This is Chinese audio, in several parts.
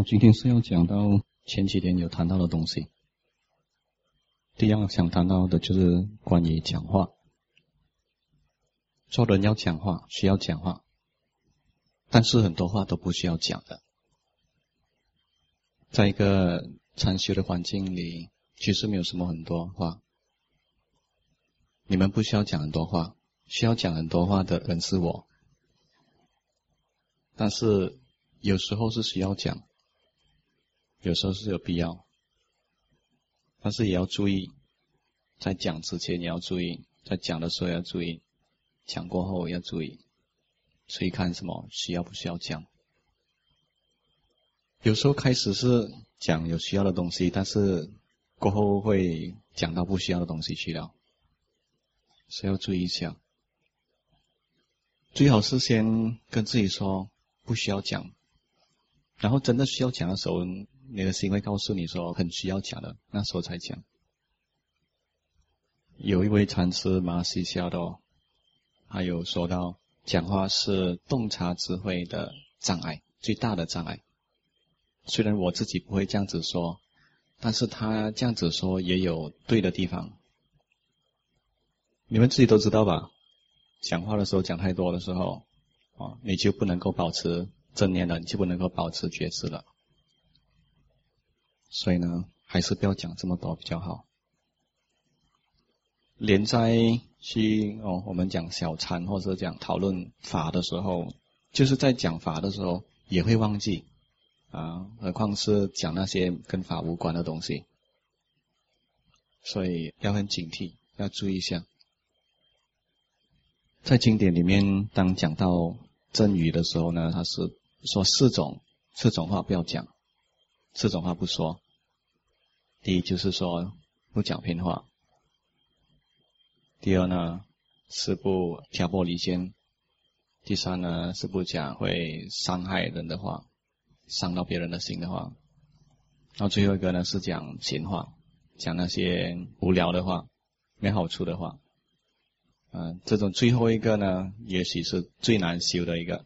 我今天是要讲到前几天有谈到的东西。第二想谈到的就是关于讲话。做人要讲话，需要讲话，但是很多话都不需要讲的。在一个禅修的环境里，其实没有什么很多话。你们不需要讲很多话，需要讲很多话的人是我。但是有时候是需要讲。有时候是有必要，但是也要注意，在讲之前你要注意，在讲的时候要注意，讲过后要注意，所以看什么需要不需要讲。有时候开始是讲有需要的东西，但是过后会讲到不需要的东西去了，所以要注意一下。最好是先跟自己说不需要讲，然后真的需要讲的时候。你的心会告诉你说很需要讲的，那时候才讲。有一位禅师马西夏的，还有说到讲话是洞察智慧的障碍，最大的障碍。虽然我自己不会这样子说，但是他这样子说也有对的地方。你们自己都知道吧？讲话的时候讲太多的时候，啊，你就不能够保持正念了，你就不能够保持觉知了。所以呢，还是不要讲这么多比较好。连在去哦，我们讲小禅或者讲讨论法的时候，就是在讲法的时候也会忘记啊，何况是讲那些跟法无关的东西。所以要很警惕，要注意一下。在经典里面，当讲到真语的时候呢，他是说四种四种话不要讲。这种话不说。第一就是说不讲偏话。第二呢是不挑拨离间。第三呢是不讲会伤害人的话，伤到别人的心的话。然后最后一个呢是讲闲话，讲那些无聊的话、没好处的话。嗯，这种最后一个呢，也许是最难修的一个。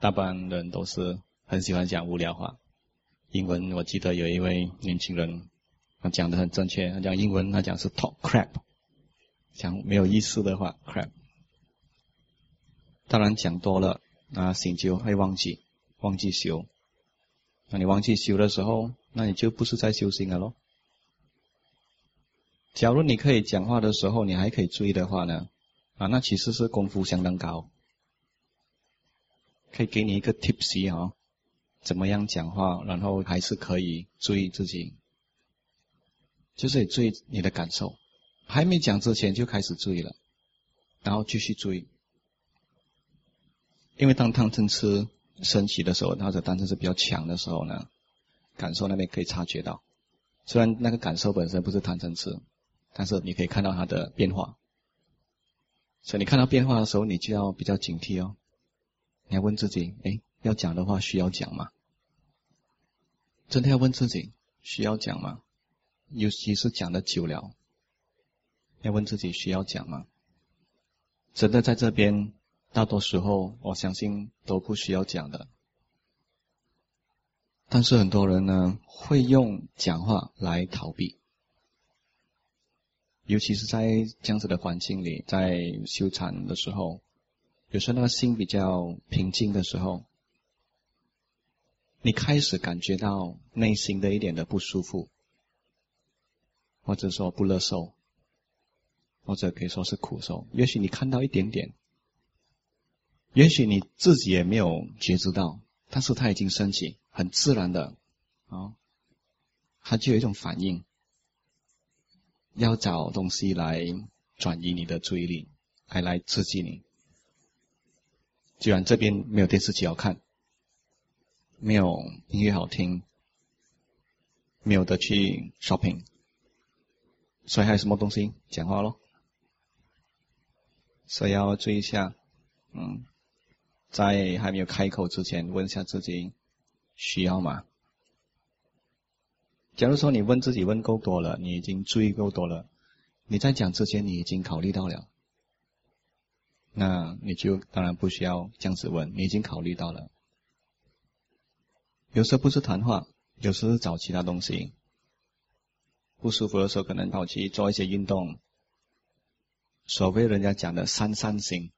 大半人都是很喜欢讲无聊话。英文我记得有一位年轻人，他讲的很正确。他讲英文，他讲是 talk crap，讲没有意思的话 crap。当然讲多了，那心就会忘记，忘记修。那你忘记修的时候，那你就不是在修行了咯。假如你可以讲话的时候，你还可以注意的话呢，啊，那其实是功夫相当高。可以给你一个 tips 啊。怎么样讲话，然后还是可以注意自己，就是注意你的感受。还没讲之前就开始注意了，然后继续注意。因为当贪嗔痴升起的时候，或者贪嗔痴比较强的时候呢，感受那边可以察觉到。虽然那个感受本身不是贪嗔痴，但是你可以看到它的变化。所以你看到变化的时候，你就要比较警惕哦。你要问自己，哎。要讲的话需要讲吗？真的要问自己需要讲吗？尤其是讲的久了，要问自己需要讲吗？真的在这边，大多时候我相信都不需要讲的。但是很多人呢会用讲话来逃避，尤其是在这样子的环境里，在修禅的时候，有时候那个心比较平静的时候。你开始感觉到内心的一点的不舒服，或者说不乐受，或者可以说是苦受。也许你看到一点点，也许你自己也没有觉知到，但是它已经升起，很自然的啊，它就有一种反应，要找东西来转移你的注意力，还来刺激你。既然这边没有电视机要看。没有音乐好听，没有的去 shopping，所以还有什么东西讲话咯？所以要注意一下，嗯，在还没有开口之前，问一下自己需要吗？假如说你问自己问够多了，你已经注意够多了，你在讲之前你已经考虑到了，那你就当然不需要这样子问，你已经考虑到了。有时候不是谈话，有时候是找其他东西。不舒服的时候，可能跑去做一些运动。所谓人家讲的三善心，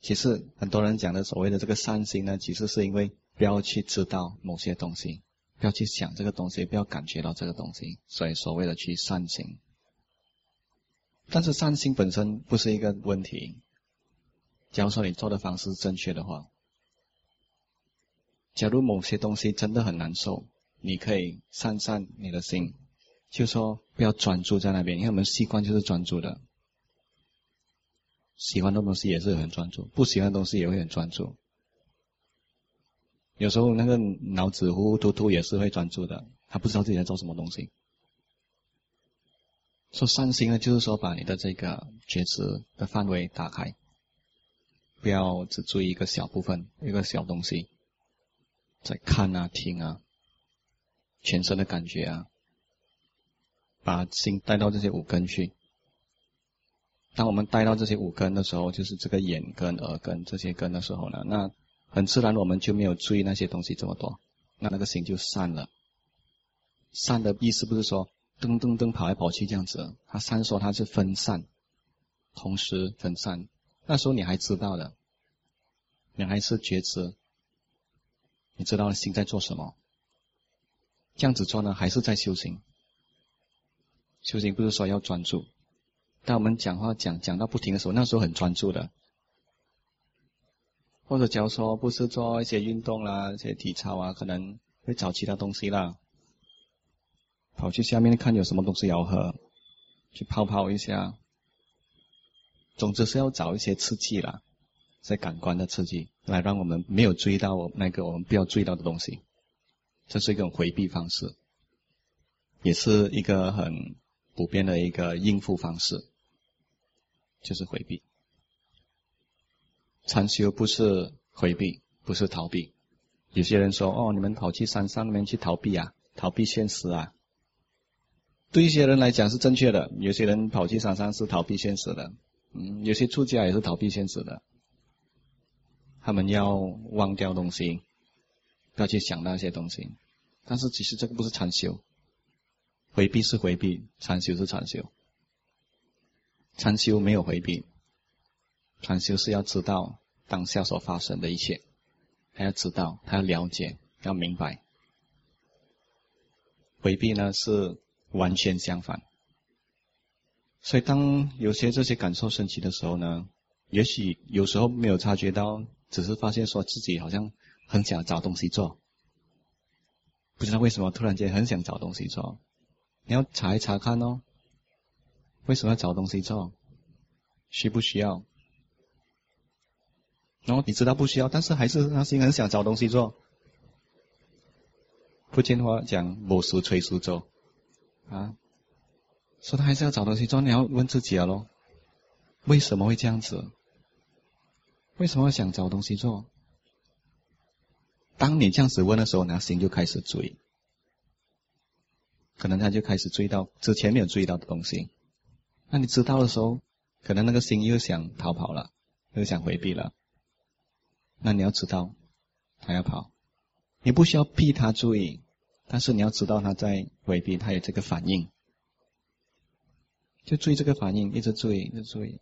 其实很多人讲的所谓的这个善心呢，其实是因为不要去知道某些东西，不要去想这个东西，不要感觉到这个东西，所以所谓的去善心。但是善心本身不是一个问题。假如说你做的方式正确的话，假如某些东西真的很难受，你可以散散你的心。就说不要专注在那边，因为我们习惯就是专注的。喜欢的东西也是很专注，不喜欢的东西也会很专注。有时候那个脑子糊糊涂涂也是会专注的，他不知道自己在做什么东西。说善心呢，就是说把你的这个觉知的范围打开，不要只注意一个小部分、一个小东西，在看啊、听啊、全身的感觉啊。把心带到这些五根去。当我们带到这些五根的时候，就是这个眼根、耳根这些根的时候呢，那很自然我们就没有注意那些东西这么多，那那个心就散了。散的意思不是说噔噔噔跑来跑去这样子，它散说它是分散，同时分散。那时候你还知道的，你还是觉知，你知道心在做什么。这样子做呢，还是在修行。修行不是说要专注，当我们讲话讲讲到不停的时候，那时候很专注的。或者假如说不是做一些运动啦、一些体操啊，可能会找其他东西啦，跑去下面看有什么东西要喝，去泡泡一下。总之是要找一些刺激啦，在感官的刺激，来让我们没有注意到我那个我们不要注意到的东西。这是一种回避方式，也是一个很。普遍的一个应付方式，就是回避。禅修不是回避，不是逃避。有些人说：“哦，你们跑去山上那边去逃避啊，逃避现实啊。”对一些人来讲是正确的，有些人跑去山上是逃避现实的。嗯，有些出家也是逃避现实的。他们要忘掉东西，不要去想那些东西。但是其实这个不是禅修。回避是回避，禅修是禅修。禅修没有回避，禅修是要知道当下所发生的一切，他要知道，他要了解，要明白。回避呢是完全相反。所以当有些这些感受升起的时候呢，也许有时候没有察觉到，只是发现说自己好像很想找东西做，不知道为什么突然间很想找东西做。你要查一查看哦，为什么要找东西做？需不需要？然后你知道不需要，但是还是他心很想找东西做。福建话讲“某事催事做”，啊，说他还是要找东西做，你要问自己了咯，为什么会这样子？为什么想找东西做？当你这样子问的时候，那心就开始追。可能他就开始追到之前没有追到的东西，那你知道的时候，可能那个心又想逃跑了，又想回避了。那你要知道，他要跑，你不需要逼他注意，但是你要知道他在回避，他有这个反应，就注意这个反应，一直注意，一直注意，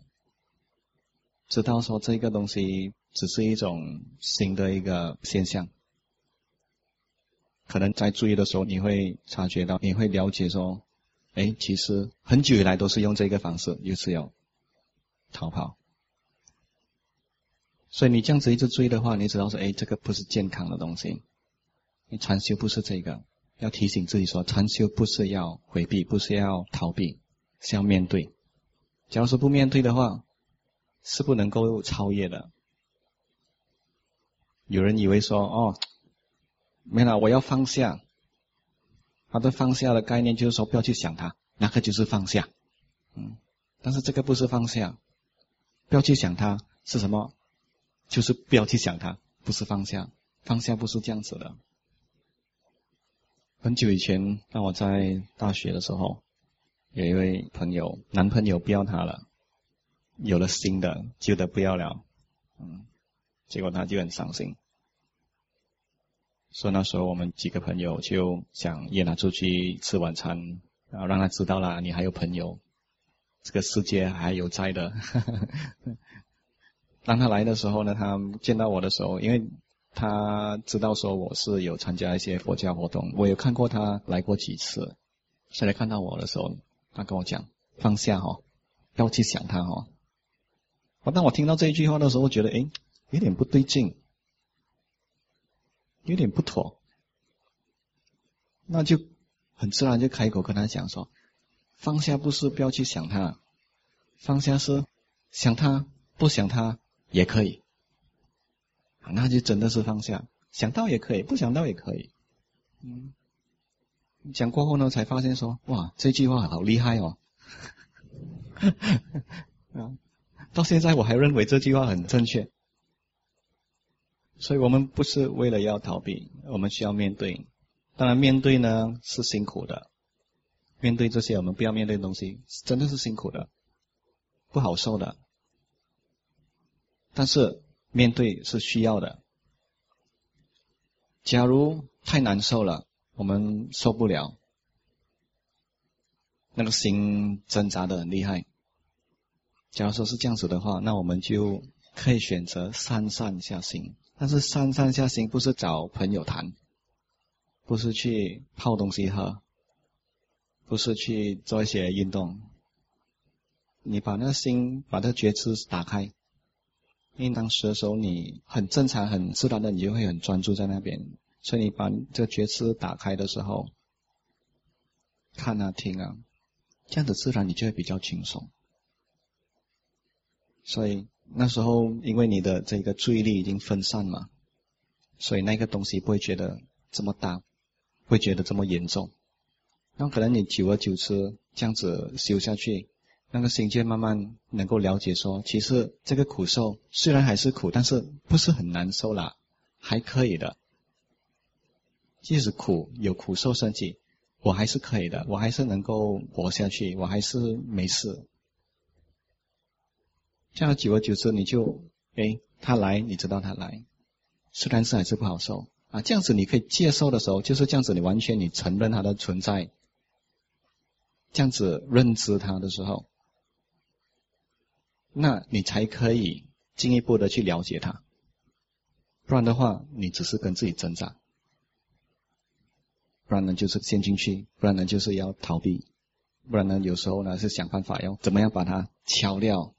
知道说这个东西只是一种新的一个现象。可能在注意的时候，你会察觉到，你会了解说，哎，其实很久以来都是用这个方式，就是要逃跑。所以你这样子一直追的话，你知道说，哎，这个不是健康的东西。你禅修不是这个，要提醒自己说，禅修不是要回避，不是要逃避，是要面对。假如说不面对的话，是不能够超越的。有人以为说，哦。没了，我要放下。他的放下的概念就是说，不要去想它，那个就是放下。嗯，但是这个不是放下，不要去想它是什么，就是不要去想它，不是放下。放下不是这样子的。很久以前，当我在大学的时候，有一位朋友，男朋友不要他了，有了新的，旧的不要了。嗯，结果他就很伤心。所以那时候我们几个朋友就想约他出去吃晚餐，然后让他知道了你还有朋友，这个世界还有在的。当他来的时候呢，他见到我的时候，因为他知道说我是有参加一些佛教活动，我有看过他来过几次，所以看到我的时候，他跟我讲放下哈，不要去想他我。当我听到这一句话的时候，觉得哎，有点不对劲。有点不妥，那就很自然就开口跟他讲说：放下不是不要去想他，放下是想他不想他也可以，那就真的是放下，想到也可以，不想到也可以。嗯，讲过后呢，才发现说哇，这句话好厉害哦。啊，到现在我还认为这句话很正确。所以我们不是为了要逃避，我们需要面对。当然，面对呢是辛苦的，面对这些我们不要面对的东西，真的是辛苦的，不好受的。但是面对是需要的。假如太难受了，我们受不了，那个心挣扎的很厉害。假如说是这样子的话，那我们就可以选择散散下心。但是上上下心不是找朋友谈，不是去泡东西喝，不是去做一些运动。你把那个心，把这个觉知打开，因为当时的时候你很正常、很自然的，你就会很专注在那边。所以你把这个觉知打开的时候，看啊、听啊，这样子自然你就会比较轻松。所以。那时候，因为你的这个注意力已经分散嘛，所以那个东西不会觉得这么大，不会觉得这么严重。那可能你久而久之这样子修下去，那个心就慢慢能够了解说，其实这个苦受虽然还是苦，但是不是很难受啦，还可以的。即使苦有苦受身体，我还是可以的，我还是能够活下去，我还是没事。这样久而久之，你就哎，他来，你知道他来，虽然是还是不好受啊。这样子你可以接受的时候，就是这样子，你完全你承认他的存在，这样子认知他的时候，那你才可以进一步的去了解他。不然的话，你只是跟自己挣扎，不然呢就是陷进去，不然呢就是要逃避，不然呢有时候呢是想办法要怎么样把它敲掉。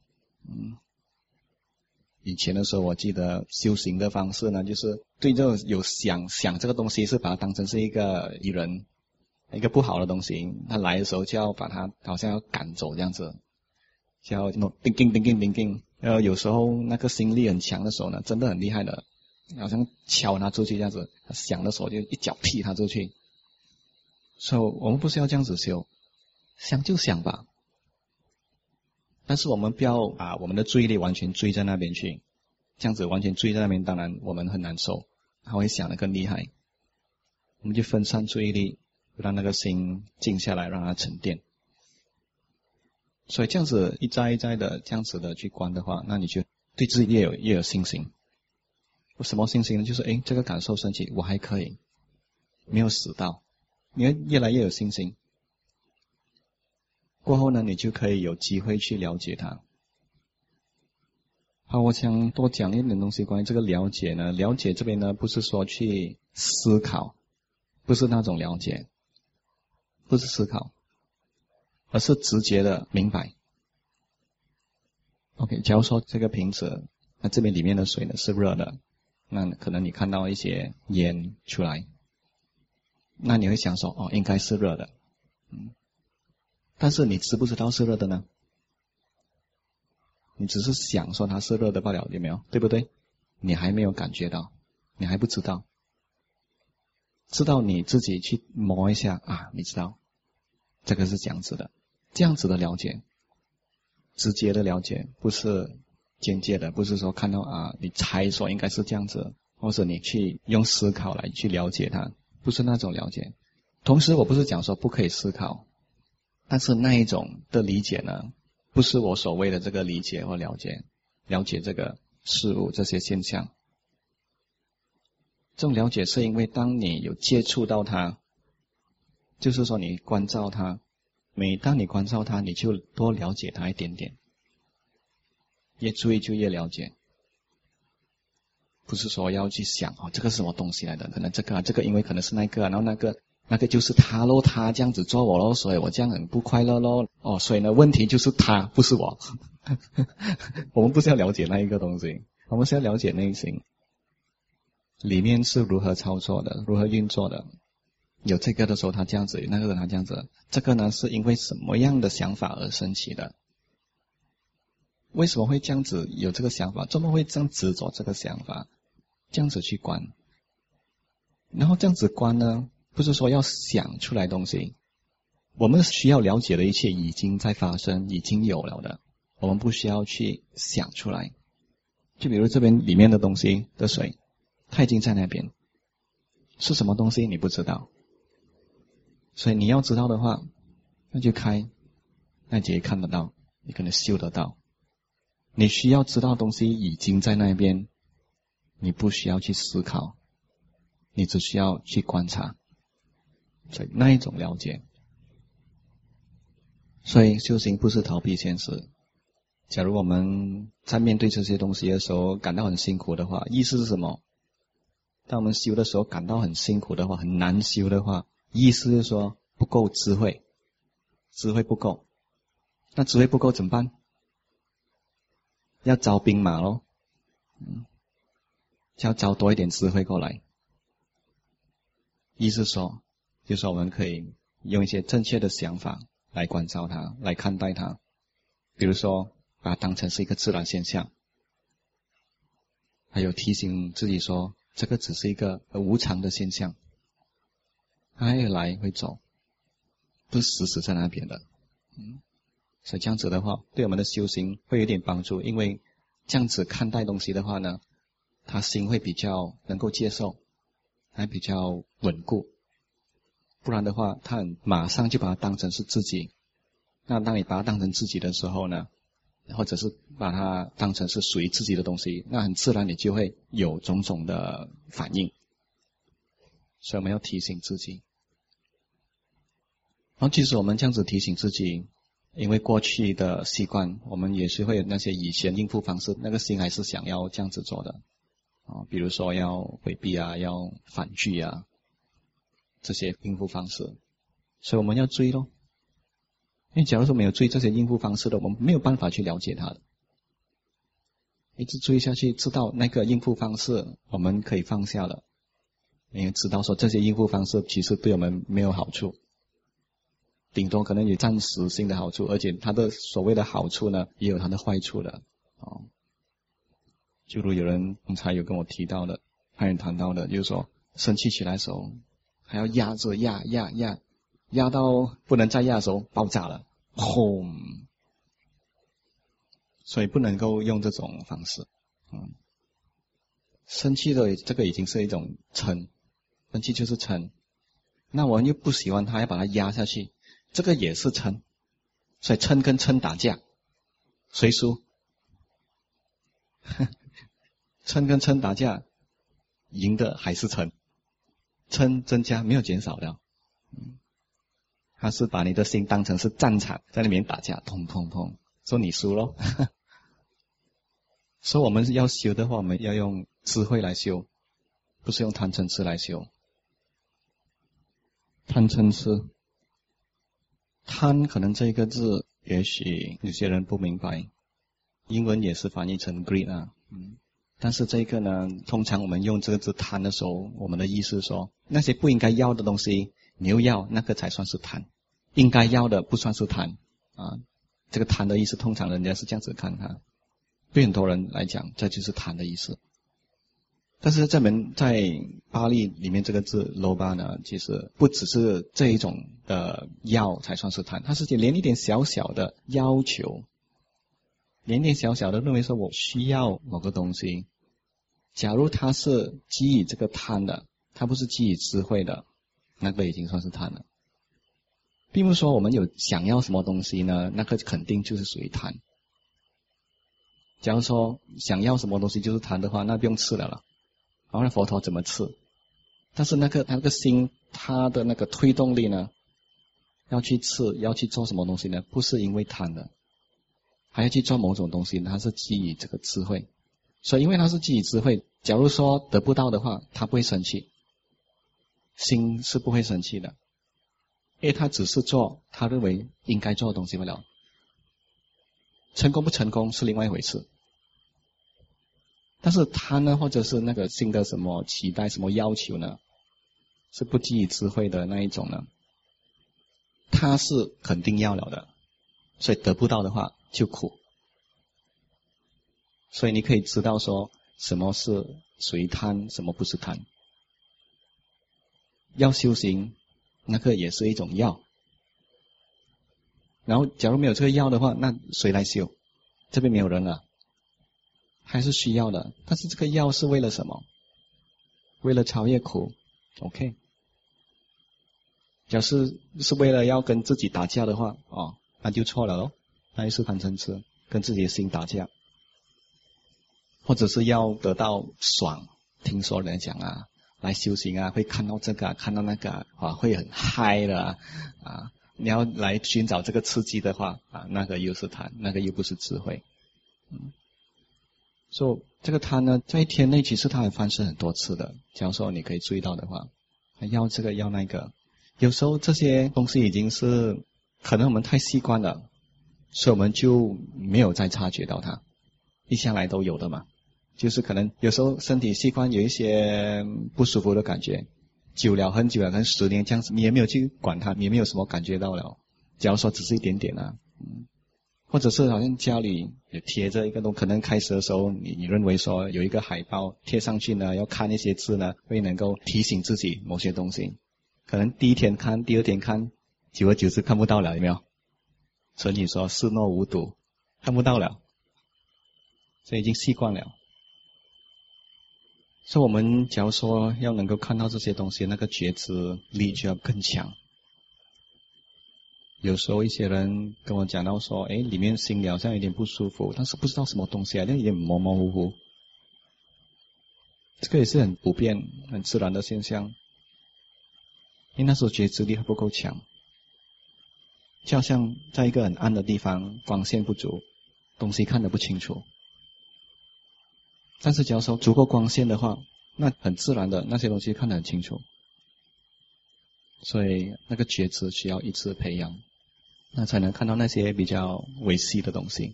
嗯，以前的时候，我记得修行的方式呢，就是对这种有想想这个东西，是把它当成是一个敌人，一个不好的东西。他来的时候就要把它好像要赶走这样子，就要那叮叮叮叮叮叮。然后有时候那个心力很强的时候呢，真的很厉害的，好像敲他出去这样子。他想的时候就一脚踢他出去。所以，我们不是要这样子修，想就想吧。但是我们不要把我们的注意力完全追在那边去，这样子完全追在那边，当然我们很难受，他会想的更厉害。我们就分散注意力，让那个心静下来，让它沉淀。所以这样子一再一再的这样子的去观的话，那你就对自己越有越有信心。我什么信心呢？就是哎，这个感受升起，我还可以，没有死到，你会越来越有信心。过后呢，你就可以有机会去了解它。好，我想多讲一点东西关于这个了解呢。了解这边呢，不是说去思考，不是那种了解，不是思考，而是直接的明白。OK，假如说这个瓶子，那这边里面的水呢是热的，那可能你看到一些烟出来，那你会想说，哦，应该是热的，嗯。但是你知不知道是热的呢？你只是想说它是热的罢了，有没有？对不对？你还没有感觉到，你还不知道。知道你自己去摸一下啊，你知道，这个是这样子的，这样子的了解，直接的了解，不是间接的，不是说看到啊，你猜说应该是这样子，或者你去用思考来去了解它，不是那种了解。同时，我不是讲说不可以思考。但是那一种的理解呢，不是我所谓的这个理解或了解，了解这个事物这些现象。这种了解是因为当你有接触到它，就是说你关照它，每当你关照它，你就多了解它一点点，越注意就越了解。不是说要去想哦，这个是什么东西来的？可能这个，这个因为可能是那个，然后那个，那个就是他喽，他这样子做我喽，所以我这样很不快乐喽。哦，所以呢，问题就是他，不是我。我们不是要了解那一个东西，我们是要了解内心里面是如何操作的，如何运作的。有这个的时候，他这样子；那个他这样子。这个呢，是因为什么样的想法而升起的？为什么会这样子有这个想法？怎么会这样执着这个想法？这样子去观，然后这样子观呢，不是说要想出来东西，我们需要了解的一切已经在发生，已经有了的，我们不需要去想出来。就比如这边里面的东西的水，它已经在那边，是什么东西你不知道，所以你要知道的话，那就开，那你可以看得到，你可能嗅得到，你需要知道东西已经在那边。你不需要去思考，你只需要去观察，所以那一种了解。所以修行不是逃避现实。假如我们在面对这些东西的时候感到很辛苦的话，意思是什么？当我们修的时候感到很辛苦的话，很难修的话，意思是说不够智慧，智慧不够。那智慧不够怎么办？要招兵马喽。嗯。要招多一点智慧过来，意思说，就说我们可以用一些正确的想法来关照它，来看待它。比如说，把它当成是一个自然现象，还有提醒自己说，这个只是一个无常的现象，它会来会走，不是死死在那边的。嗯，所以这样子的话，对我们的修行会有点帮助，因为这样子看待东西的话呢。他心会比较能够接受，还比较稳固。不然的话，他很马上就把它当成是自己。那当你把它当成自己的时候呢，或者是把它当成是属于自己的东西，那很自然你就会有种种的反应。所以我们要提醒自己。然后，即使我们这样子提醒自己，因为过去的习惯，我们也是会有那些以前应付方式，那个心还是想要这样子做的。啊，比如说要回避啊，要反拒啊，这些应付方式，所以我们要追咯。因为假如说没有追这些应付方式的，我们没有办法去了解它。一直追下去，知道那个应付方式，我们可以放下了。因为知道说这些应付方式其实对我们没有好处，顶多可能有暂时性的好处，而且它的所谓的好处呢，也有它的坏处的。哦。就如有人刚才有跟我提到的，他也谈到的，就是说生气起来的时候，还要压着压压压，压到不能再压的时候爆炸了，轰！所以不能够用这种方式，嗯，生气的这个已经是一种嗔，生气就是嗔，那我又不喜欢他，要把它压下去，这个也是嗔，所以嗔跟嗔打架，谁输？嗔跟嗔打架，赢的还是嗔，嗔增加没有减少的，嗯，他是把你的心当成是战场，在里面打架，砰砰砰，说你输喽。说我们要修的话，我们要用智慧来修，不是用贪嗔痴来修。贪嗔痴，贪可能这一个字，也许有些人不明白，英文也是翻译成 greed 啊，嗯。但是这个呢，通常我们用这个字贪的时候，我们的意思说，那些不应该要的东西，你又要，那个才算是贪；应该要的不算是贪啊。这个贪的意思，通常人家是这样子看它。对很多人来讲，这就是贪的意思。但是这门在巴利里面这个字 loba 呢，其实不只是这一种的要才算是贪，它是连一点小小的要求。点点小小的认为说，我需要某个东西。假如他是基于这个贪的，他不是基于智慧的，那个已经算是贪了。并不是说我们有想要什么东西呢，那个肯定就是属于贪。假如说想要什么东西就是贪的话，那不用吃了了。然后佛陀怎么吃？但是那个那个心，它的那个推动力呢，要去吃，要去做什么东西呢？不是因为贪的，还要去做某种东西，它是基于这个智慧。所以，因为它是基于智慧，假如说得不到的话，他不会生气，心是不会生气的，因为他只是做他认为应该做的东西不了。成功不成功是另外一回事。但是他呢，或者是那个新的什么期待、什么要求呢，是不基于智慧的那一种呢？他是肯定要了的，所以得不到的话就苦。所以你可以知道说什么是属于贪，什么不是贪。要修行，那个也是一种药。然后，假如没有这个药的话，那谁来修？这边没有人了。还是需要的，但是这个药是为了什么？为了超越苦，OK。假设是为了要跟自己打架的话，哦，那就错了喽，那就是贪嗔痴，跟自己的心打架，或者是要得到爽，听说人讲啊，来修行啊，会看到这个，看到那个啊，会很嗨的啊，你要来寻找这个刺激的话啊，那个又是贪，那个又不是智慧，嗯。说这个贪呢，在一天内其实它会翻身很多次的。假如说你可以注意到的话，要这个要那个，有时候这些东西已经是可能我们太习惯了，所以我们就没有再察觉到它，一向来都有的嘛。就是可能有时候身体器官有一些不舒服的感觉，久了很久了，可能十年这样子，你也没有去管它，你也没有什么感觉到了。假如说只是一点点啊，嗯。或者是好像家里也贴着一个东，可能开始的时候你你认为说有一个海报贴上去呢，要看那些字呢，会能够提醒自己某些东西。可能第一天看，第二天看，久而久之看不到了，有没有？所以你说视若无睹，看不到了，所以已经习惯了。所以我们假如说要能够看到这些东西，那个觉知力就要更强。有时候一些人跟我讲到说，哎，里面心里好像有点不舒服，但是不知道什么东西啊，那有点模模糊糊。这个也是很普遍、很自然的现象。因为那时候觉知力还不够强，就像在一个很暗的地方，光线不足，东西看得不清楚。但是假如说足够光线的话，那很自然的那些东西看得很清楚。所以那个觉知需要一次培养。那才能看到那些比较维系的东西。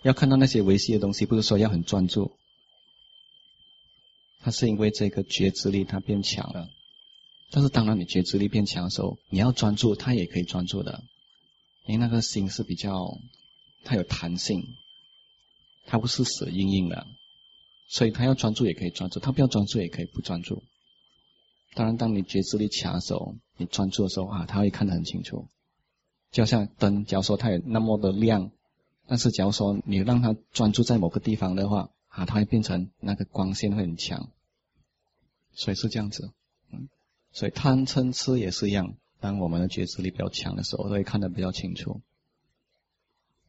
要看到那些维系的东西，不是说要很专注，它是因为这个觉知力它变强了。但是当然，你觉知力变强的时候，你要专注，它也可以专注的。因为那个心是比较，它有弹性，它不是死硬硬的，所以它要专注也可以专注，它不要专注也可以不专注。当然，当你觉知力强的时候，你专注的时候啊，它会看得很清楚。就像灯，假如说它有那么的亮，但是假如说你让它专注在某个地方的话，啊，它会变成那个光线会很强，所以是这样子，所以贪嗔痴也是一样。当我们的觉知力比较强的时候，会看得比较清楚。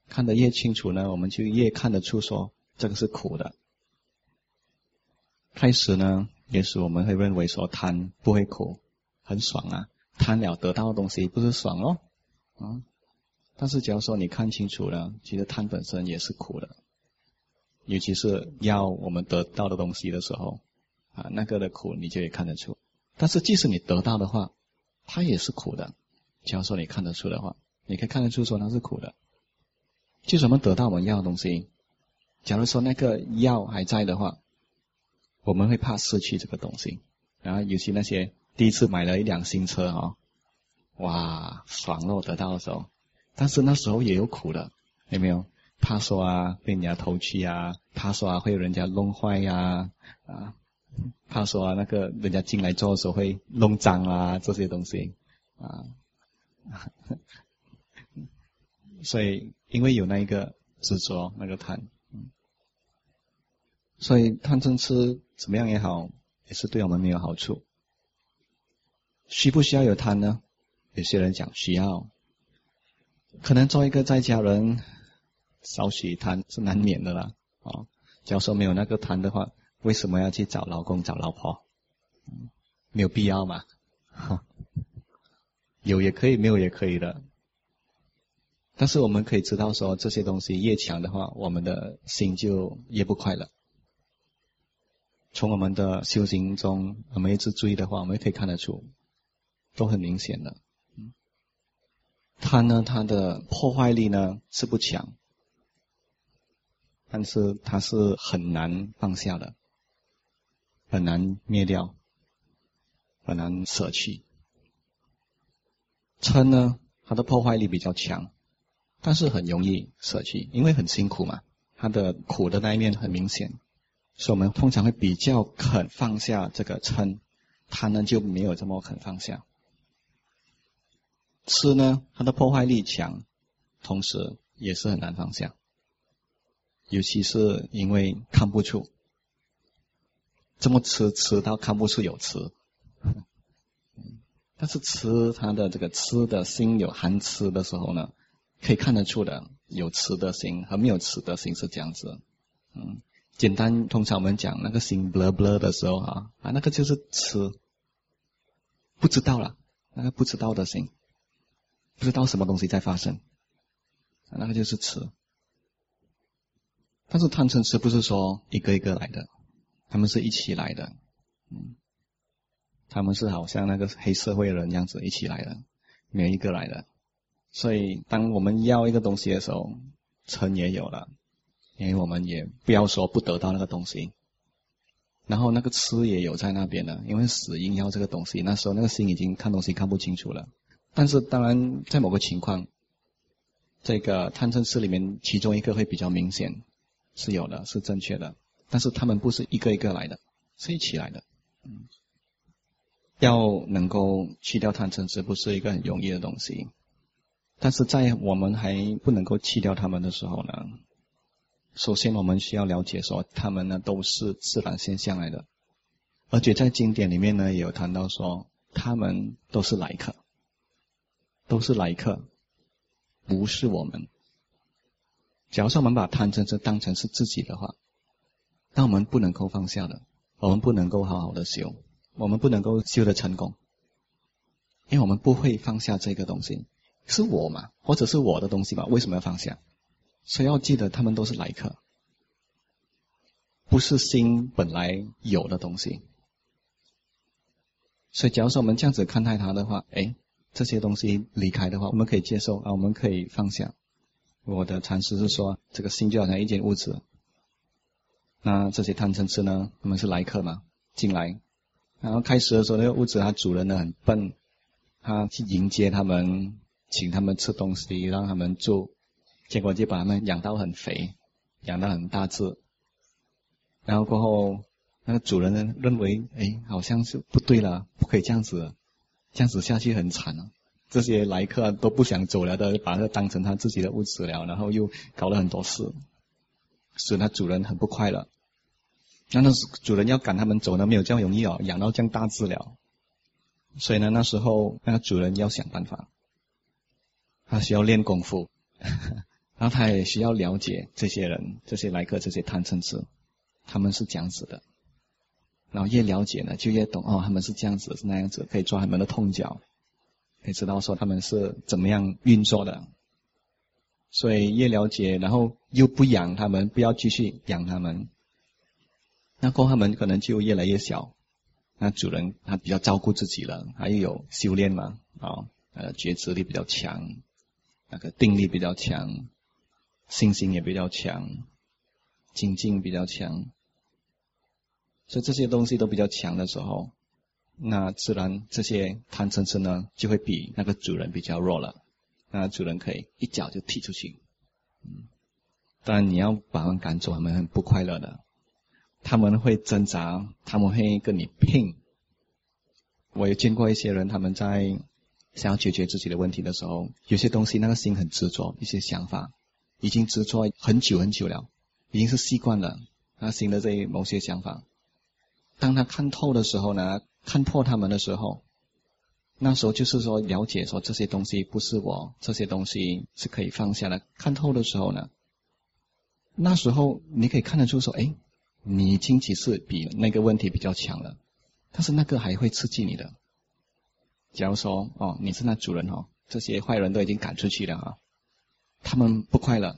看得越清楚呢，我们就越看得出说这个是苦的。开始呢，也许我们会认为说贪不会苦，很爽啊，贪了得到的东西不是爽哦。啊，但是假如说你看清楚了，其实贪本身也是苦的，尤其是要我们得到的东西的时候，啊，那个的苦你就也看得出。但是即使你得到的话，它也是苦的。假如说你看得出的话，你可以看得出说它是苦的。就什么得到我们要的东西，假如说那个药还在的话，我们会怕失去这个东西。然后尤其那些第一次买了一辆新车哦。哇，爽了！得到的时候，但是那时候也有苦的，有没有？怕说啊，被人家偷去啊，怕说啊，会有人家弄坏呀，啊，怕说，那个人家进来做的时候会弄脏啊，这些东西啊。所以，因为有那一个执着，那个贪，所以贪嗔痴怎么样也好，也是对我们没有好处。需不需要有贪呢？有些人讲需要，可能做一个在家人，少许贪是难免的啦。哦，假如说没有那个贪的话，为什么要去找老公找老婆？没有必要嘛，有也可以，没有也可以的。但是我们可以知道说，这些东西越强的话，我们的心就越不快乐。从我们的修行中，我们一直注意的话，我们也可以看得出，都很明显的。它呢，它的破坏力呢是不强，但是它是很难放下的，很难灭掉，很难舍弃。嗔呢，它的破坏力比较强，但是很容易舍弃，因为很辛苦嘛，它的苦的那一面很明显，所以我们通常会比较肯放下这个嗔，它呢就没有这么肯放下。吃呢，它的破坏力强，同时也是很难放下，尤其是因为看不出，这么吃吃到看不出有吃，但是吃它的这个吃的心有含吃的时候呢，可以看得出的有吃的心和没有吃的心是这样子，嗯，简单通常我们讲那个心 b l u b l u 的时候啊啊那个就是吃，不知道了，那个不知道的心。不知道什么东西在发生，那个就是吃。但是贪嗔痴不是说一个一个来的，他们是一起来的，嗯，他们是好像那个黑社会人样子一起来的，每一个来的。所以当我们要一个东西的时候，嗔也有了，因为我们也不要说不得到那个东西，然后那个吃也有在那边的，因为死硬要这个东西，那时候那个心已经看东西看不清楚了。但是当然，在某个情况，这个贪嗔痴里面，其中一个会比较明显，是有的，是正确的。但是他们不是一个一个来的，是一起来的。嗯，要能够去掉贪嗔痴，不是一个很容易的东西。但是在我们还不能够去掉他们的时候呢，首先我们需要了解说，他们呢都是自然现象来的，而且在经典里面呢也有谈到说，他们都是来客。都是来客，不是我们。假如说我们把贪嗔痴当成是自己的话，但我们不能够放下的，我们不能够好好的修，我们不能够修的成功，因为我们不会放下这个东西，是我嘛，或者是我的东西嘛？为什么要放下？所以要记得，他们都是来客，不是心本来有的东西。所以，假如说我们这样子看待它的话，哎。这些东西离开的话，我们可以接受啊，我们可以放下。我的禅师是说，这个心就好像一间屋子，那这些贪嗔痴呢，他们是来客嘛，进来，然后开始的时候，那个屋子它主人呢很笨，他去迎接他们，请他们吃东西，让他们住，结果就把他们养到很肥，养到很大只，然后过后那个主人呢认为，哎，好像是不对了，不可以这样子。这样子下去很惨啊！这些来客都不想走了的，把它当成他自己的屋子了，然后又搞了很多事，使他主人很不快乐。那那主人要赶他们走呢，没有这样容易哦，养到这样大只了。所以呢，那时候那个主人要想办法，他需要练功夫，然后他也需要了解这些人、这些来客、这些贪嗔痴，他们是这样子的。然后越了解呢，就越懂哦，他们是这样子，是那样子，可以抓他们的痛脚，可以知道说他们是怎么样运作的。所以越了解，然后又不养他们，不要继续养他们，那过他们可能就越来越小。那主人他比较照顾自己了，他又有修炼嘛，啊，呃，觉知力比较强，那个定力比较强，信心也比较强，精进比较强。所以这些东西都比较强的时候，那自然这些贪嗔痴呢就会比那个主人比较弱了，那主人可以一脚就踢出去。嗯，当然你要把他们赶走，他们很不快乐的，他们会挣扎，他们会跟你拼。我也见过一些人，他们在想要解决自己的问题的时候，有些东西那个心很执着，一些想法已经执着很久很久了，已经是习惯了他新的这某些想法。当他看透的时候呢，看破他们的时候，那时候就是说了解说这些东西不是我，这些东西是可以放下的。看透的时候呢，那时候你可以看得出说，哎，你已经其实比那个问题比较强了，但是那个还会刺激你的。假如说哦，你是那主人哦，这些坏人都已经赶出去了啊，他们不快乐，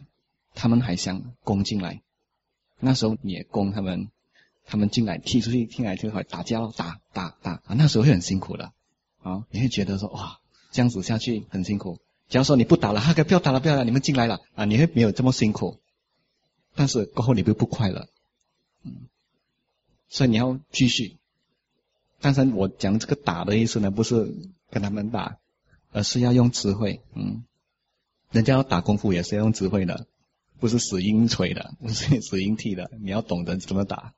他们还想攻进来，那时候你也攻他们，他们进来踢出去，踢来就会打架，打打打啊，那时候会很辛苦的啊，你会觉得说哇，这样子下去很辛苦。假如说你不打了，哈，不要打了，不要了，你们进来了啊，你会没有这么辛苦，但是过后你会不快乐，嗯，所以你要继续。但是我讲这个打的意思呢，不是跟他们打，而是要用智慧，嗯，人家要打功夫也是要用智慧的，不是死硬锤的，不是死硬踢的，你要懂得怎么打。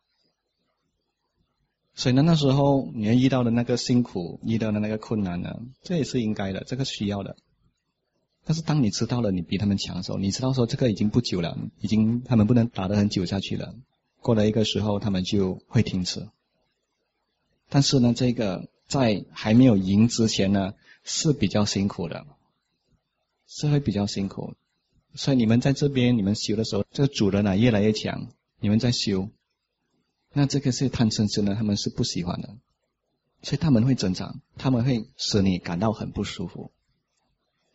所以呢，那时候你遇到的那个辛苦，遇到的那个困难呢，这也是应该的，这个需要的。但是当你知道了你比他们强的时候，你知道说这个已经不久了，已经他们不能打得很久下去了。过了一个时候，他们就会停止。但是呢，这个在还没有赢之前呢，是比较辛苦的，是会比较辛苦。所以你们在这边你们修的时候，这个主人呢越来越强，你们在修，那这个是贪嗔痴呢，他们是不喜欢的，所以他们会增长，他们会使你感到很不舒服。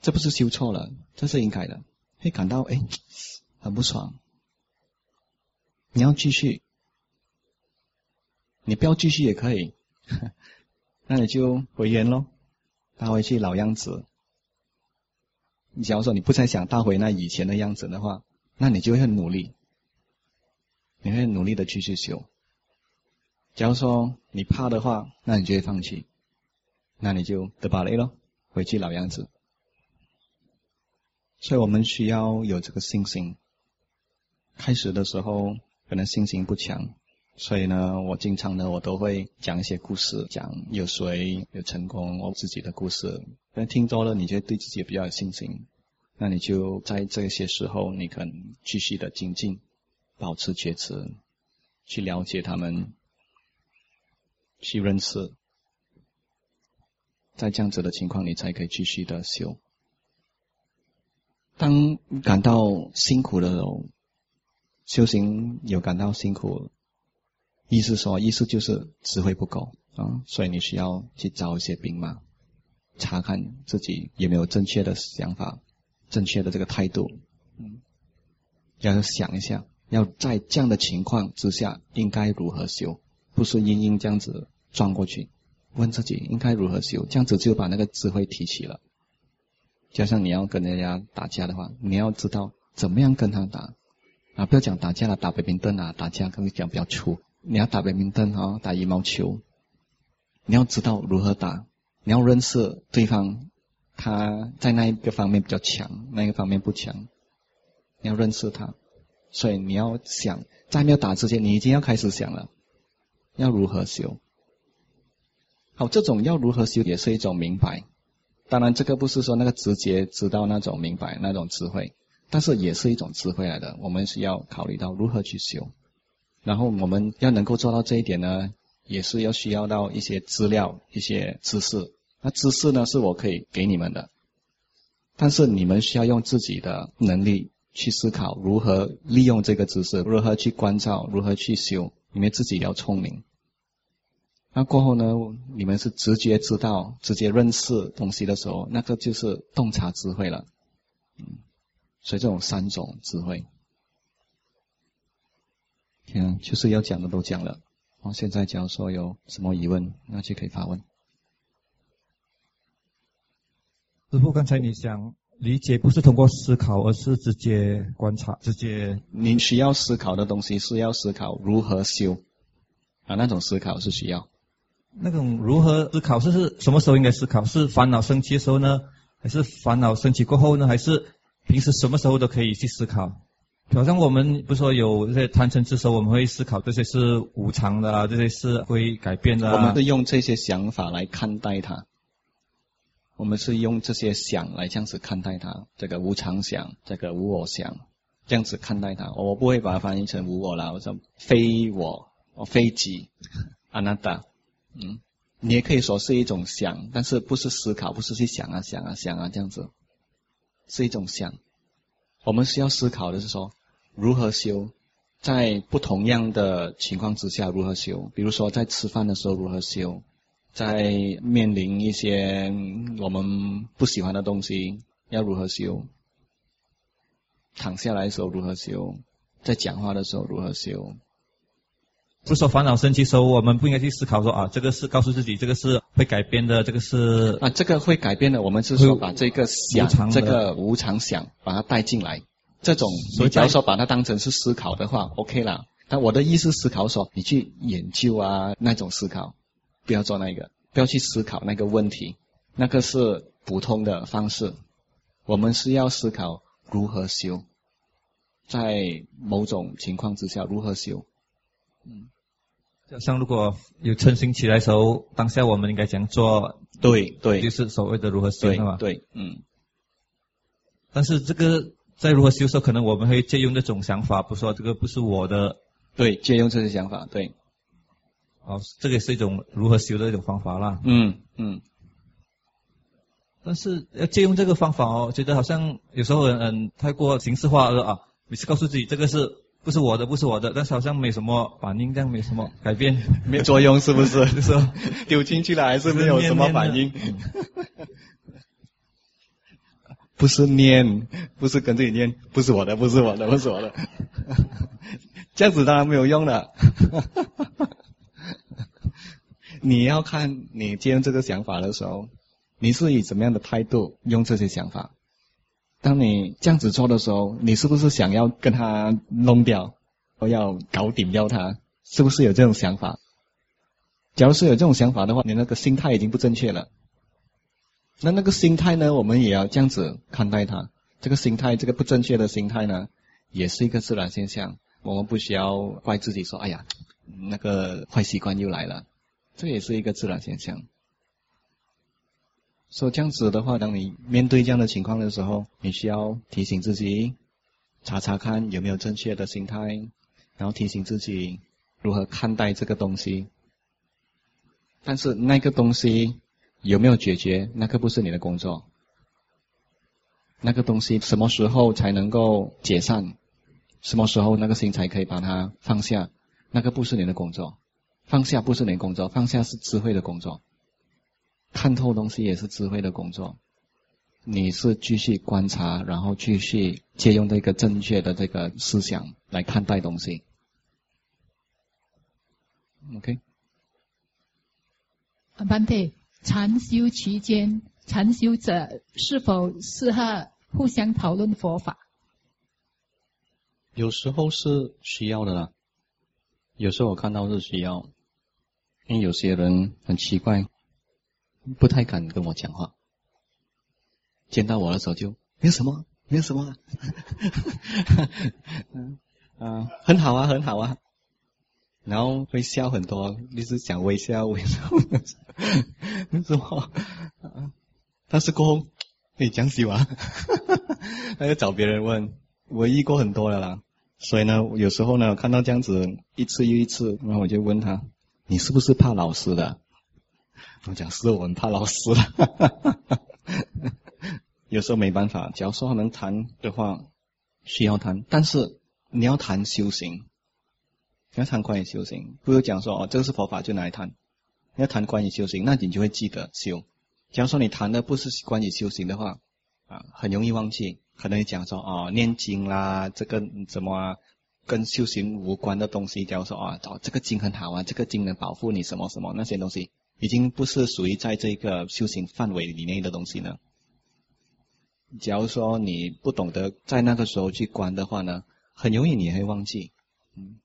这不是修错了，这是应该的，会感到哎很不爽。你要继续，你不要继续也可以，那你就回原喽，倒回去老样子。你假如说你不再想倒回那以前的样子的话，那你就会很努力，你会努力的继续修。假如说你怕的话，那你就会放弃，那你就得把雷喽，回去老样子。所以我们需要有这个信心。开始的时候可能信心不强，所以呢，我经常呢，我都会讲一些故事，讲有谁有成功，我自己的故事。那听多了，你就对自己比较有信心，那你就在这些时候，你可能继续的精进，保持觉知，去了解他们，去认识，在这样子的情况，你才可以继续的修。当感到辛苦的时候，修行有感到辛苦，意思说，意思就是智慧不够啊，所以你需要去找一些兵马，查看自己有没有正确的想法、正确的这个态度，嗯，要想一下，要在这样的情况之下应该如何修，不是硬硬这样子撞过去，问自己应该如何修，这样子就把那个智慧提起了。加上你要跟人家打架的话，你要知道怎么样跟他打啊！不要讲打架了，打北冰灯啊，打架跟你讲比较粗。你要打北冰灯啊，打羽毛球，你要知道如何打，你要认识对方，他在那一个方面比较强，那一个方面不强，你要认识他。所以你要想，在没有打之前，你已经要开始想了，要如何修。好，这种要如何修也是一种明白。当然，这个不是说那个直接知道那种明白那种智慧，但是也是一种智慧来的。我们是要考虑到如何去修，然后我们要能够做到这一点呢，也是要需要到一些资料、一些知识。那知识呢，是我可以给你们的，但是你们需要用自己的能力去思考如何利用这个知识，如何去关照，如何去修。你们自己要聪明。那过后呢？你们是直接知道、直接认识东西的时候，那个就是洞察智慧了。嗯，所以这种三种智慧，天，就是要讲的都讲了。哦，现在假如说有什么疑问，那就可以发问。师傅，刚才你想理解，不是通过思考，而是直接观察，直接。您需要思考的东西是要思考如何修啊，那种思考是需要。那种如何思考？是是什么时候应该思考？是烦恼升起的时候呢，还是烦恼升起过后呢？还是平时什么时候都可以去思考？好像我们不是说有这些贪嗔痴时候，我们会思考这些是无常的啊，这些是会改变的。我们是用这些想法来看待它，我们是用这些想来这样子看待它。这个无常想，这个无我想，这样子看待它。我不会把它翻译成无我啦，我说非我，我非己，阿那达。嗯，你也可以说是一种想，但是不是思考，不是去想啊想啊想啊这样子，是一种想。我们需要思考的是说如何修，在不同样的情况之下如何修？比如说在吃饭的时候如何修？在面临一些我们不喜欢的东西要如何修？躺下来的时候如何修？在讲话的时候如何修？不是说烦恼升起时候，我们不应该去思考说啊，这个是告诉自己，这个是会改变的，这个是啊，这个会改变的。我们是说把这个想这个无常想，把它带进来。这种，所以你假如说把它当成是思考的话，OK 啦。但我的意思思考说，你去研究啊那种思考，不要做那个，不要去思考那个问题，那个是普通的方式。我们是要思考如何修，在某种情况之下如何修。嗯，就像如果有嗔心起来的时候，当下我们应该怎样做？对对就是所谓的如何修对是吧？对，嗯，但是这个在如何修的时候，可能我们会借用这种想法，不说这个不是我的，对，借用这些想法，对，哦，这个也是一种如何修的一种方法啦。嗯嗯。但是要借用这个方法哦，觉得好像有时候很很太过形式化了啊，每次告诉自己这个是不是我的，不是我的，但是好像没什么反应，这样没什么改变。没作用是不是？就 是丢进去了还是没有什么反应？不是念，不是跟自己念，不是我的，不是我的，不是我的，这样子当然没有用了。你要看你借用这个想法的时候，你是以怎么样的态度用这些想法？当你这样子做的时候，你是不是想要跟他弄掉，或要搞顶掉他？是不是有这种想法？假如是有这种想法的话，你那个心态已经不正确了。那那个心态呢，我们也要这样子看待它。这个心态，这个不正确的心态呢，也是一个自然现象。我们不需要怪自己说，哎呀，那个坏习惯又来了。这也是一个自然现象。所以这样子的话，当你面对这样的情况的时候，你需要提醒自己，查查看有没有正确的心态，然后提醒自己如何看待这个东西。但是那个东西有没有解决，那个不是你的工作。那个东西什么时候才能够解散？什么时候那个心才可以把它放下？那个不是你的工作。放下不是你的工作，放下是智慧的工作。看透东西也是智慧的工作。你是继续观察，然后继续借用这个正确的这个思想来看待东西。OK。班特，禅修期间，禅修者是否适合互相讨论佛法？有时候是需要的啦，有时候我看到是需要，因为有些人很奇怪，不太敢跟我讲话，见到我的时候就没有什么，没有什么，嗯啊，很好啊，很好啊，然后会笑很多，就是讲微笑微笑，没什么？但是过后你讲喜欢，那就找别人问，我遇过很多了啦。所以呢，有时候呢，看到这样子一次又一次，然后我就问他：“你是不是怕老师的？”我讲是，我很怕老师的。有时候没办法，假如说能谈的话，需要谈，但是你要谈修行，你要谈关于修行，不如讲说哦，这个是佛法就拿来谈。你要谈关于修行，那你就会记得修。假如说你谈的不是关于修行的话，啊，很容易忘记。可能你讲说哦，念经啦，这个怎么啊，跟修行无关的东西，假如说啊，哦，这个经很好啊，这个经能保护你什么什么那些东西，已经不是属于在这个修行范围以内的东西呢。假如说你不懂得在那个时候去观的话呢，很容易你会忘记。嗯，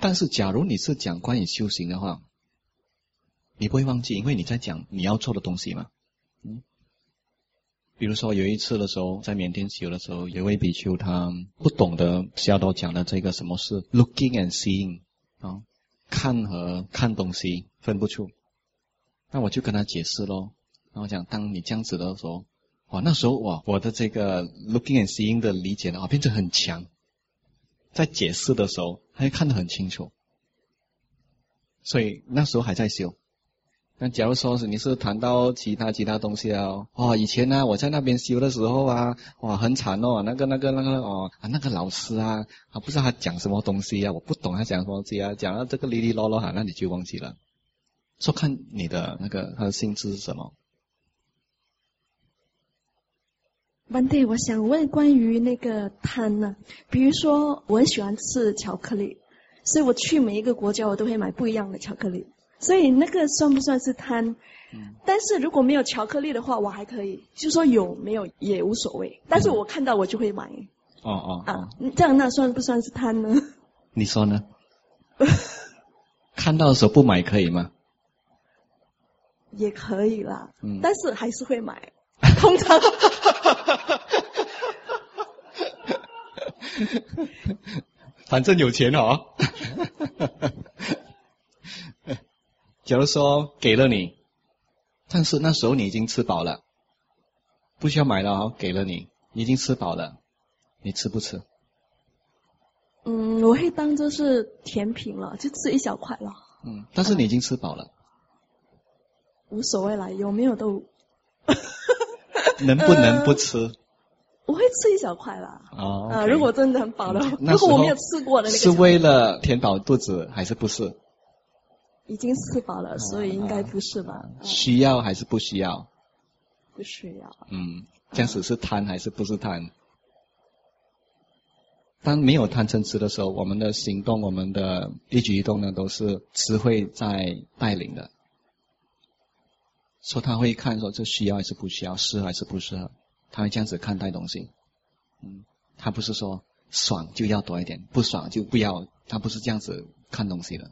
但是假如你是讲关于修行的话，你不会忘记，因为你在讲你要做的东西嘛。嗯。比如说有一次的时候，在缅甸修的时候，有一位比丘他不懂得夏多讲的这个什么是 looking and seeing 啊，看和看东西分不出。那我就跟他解释咯，然后讲，当你这样子的时候，哇，那时候哇，我的这个 looking and seeing 的理解呢，啊，变成很强。在解释的时候，他就看得很清楚。所以那时候还在修，那假如说是你是谈到其他其他东西啊，哦，以前呢我在那边修的时候啊，哇，很惨哦，那个那个那个哦，啊那个老师啊，啊不知道他讲什么东西啊，我不懂他讲什么东西啊，讲到这个哩哩啰啰哈，那你就忘记了。说看你的那个他的性质是什么。文弟，我想问关于那个贪呢，比如说我很喜欢吃巧克力，所以我去每一个国家我都会买不一样的巧克力，所以那个算不算是贪？但是如果没有巧克力的话，我还可以，就说有没有也无所谓，但是我看到我就会买。哦哦啊，这样那算不算是贪呢？你说呢？看到的时候不买可以吗？也可以啦，嗯但是还是会买。通常，反正有钱哦。假如说给了你，但是那时候你已经吃饱了，不需要买了哦，给了你，你已经吃饱了，你吃不吃？嗯，我会当做是甜品了，就吃一小块了，嗯，但是你已经吃饱了，无所谓啦，有没有都，能不能不吃？我会吃一小块啦。哦啊如果真的很饱的话，那如果我没有吃过的那个是为了填饱肚子还是不是？已经吃饱了，所以应该不是吧？嗯需要还是不需要？不需要。嗯，这样子是贪还是不是贪？当没有贪嗔痴的时候，我们的行动、我们的一举一动呢，都是智慧在带领的。说他会看说这需要还是不需要，适合还是不适合，他会这样子看待东西。嗯，他不是说爽就要多一点，不爽就不要，他不是这样子看东西的。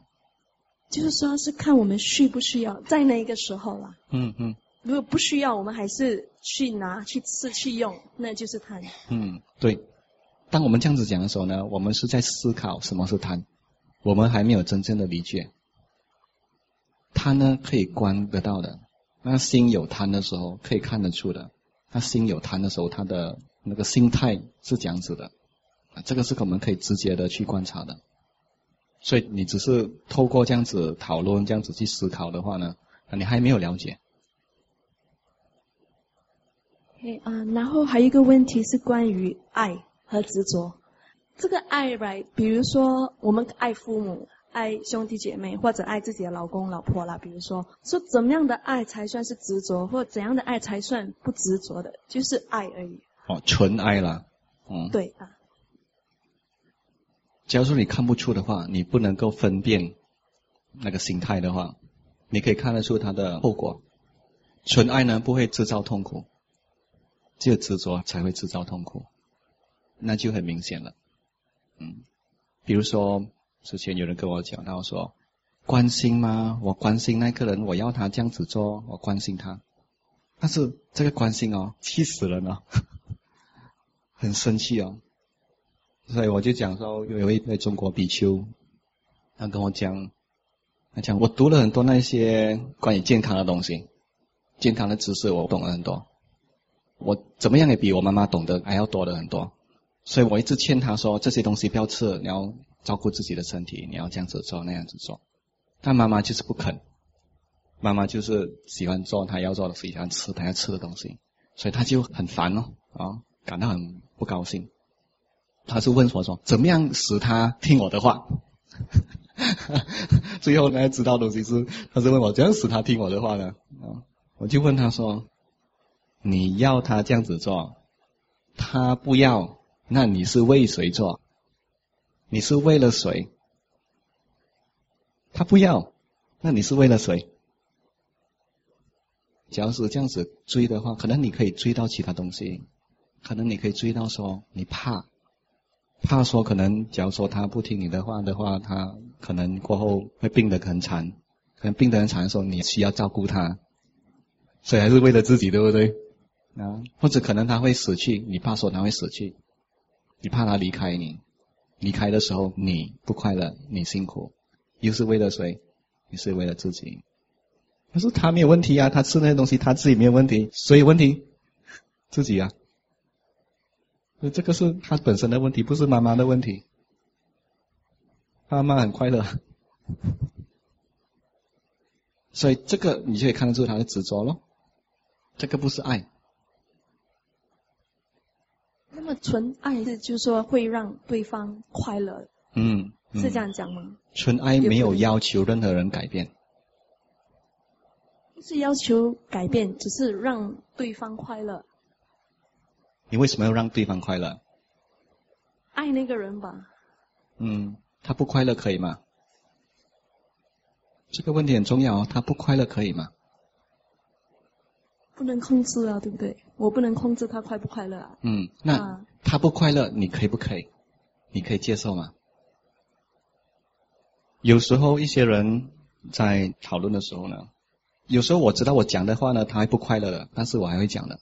就是说是看我们需不需要，在那个时候啦。嗯嗯如果不需要，我们还是去拿、去吃、去用，那就是贪。嗯，对。当我们这样子讲的时候呢，我们是在思考什么是贪，我们还没有真正的理解。贪呢可以观得到的，那心有贪的时候可以看得出的。那心有贪的时候，他的那个心态是这样子的，啊这个是我们可以直接的去观察的。所以你只是透过这样子讨论、这样子去思考的话呢，你还没有了解。嘿啊、然后还有一个问题是关于爱和执着。这个爱，right？比如说我们爱父母、爱兄弟姐妹，或者爱自己的老公、老婆啦。比如说，说怎么样的爱才算是执着，或怎样的爱才算不执着的，就是爱而已。哦，纯爱啦，嗯。对啊，假如说你看不出的话，你不能够分辨那个心态的话，你可以看得出它的后果。纯爱呢不会制造痛苦，只有执着才会制造痛苦，那就很明显了。嗯，比如说之前有人跟我讲到说，关心吗？我关心那个人，我要他这样子做，我关心他，但是这个关心哦，气死人了，很生气哦。所以我就讲说，有一位中国比丘，他跟我讲，他讲我读了很多那些关于健康的东西，健康的知识我懂了很多，我怎么样也比我妈妈懂得还要多的很多，所以我一直劝他说这些东西不要吃，你要照顾自己的身体，你要这样子做那样子做，但妈妈就是不肯，妈妈就是喜欢做她要做的，喜欢吃她要吃的东西，所以他就很烦哦，啊，感到很不高兴。他是问我说：“怎么样使他听我的话？” 最后呢，知道东西是，他是问我怎样使他听我的话呢？啊，我就问他说：“你要他这样子做，他不要，那你是为谁做？你是为了谁？他不要，那你是为了谁？假如是这样子追的话，可能你可以追到其他东西，可能你可以追到说你怕。”怕说可能，假如说他不听你的话的话，他可能过后会病得很惨，可能病得很惨的时候，你需要照顾他，所以还是为了自己，对不对？啊，或者可能他会死去，你怕说他会死去，你怕他离开你，离开的时候你不快乐，你辛苦，又是为了谁？你是为了自己。可是他没有问题啊，他吃那些东西他自己没有问题，谁有问题？自己啊。所以这个是他本身的问题，不是妈妈的问题。妈妈很快乐，所以这个你就可以看得出他的执着咯。这个不是爱。那么纯爱是就是说会让对方快乐，嗯，嗯是这样讲吗？纯爱没有要求任何人改变。不是要求改变，只是让对方快乐，你为什么要让对方快乐？爱那个人吧。嗯，他不快乐可以吗？这个问题很重要哦，他不快乐可以吗？不能控制啊，对不对？我不能控制他快不快乐啊。嗯，那啊他不快乐，你可以不可以？你可以接受吗？有时候一些人在讨论的时候呢，有时候我知道我讲的话呢，他还不快乐的，但是我还会讲的。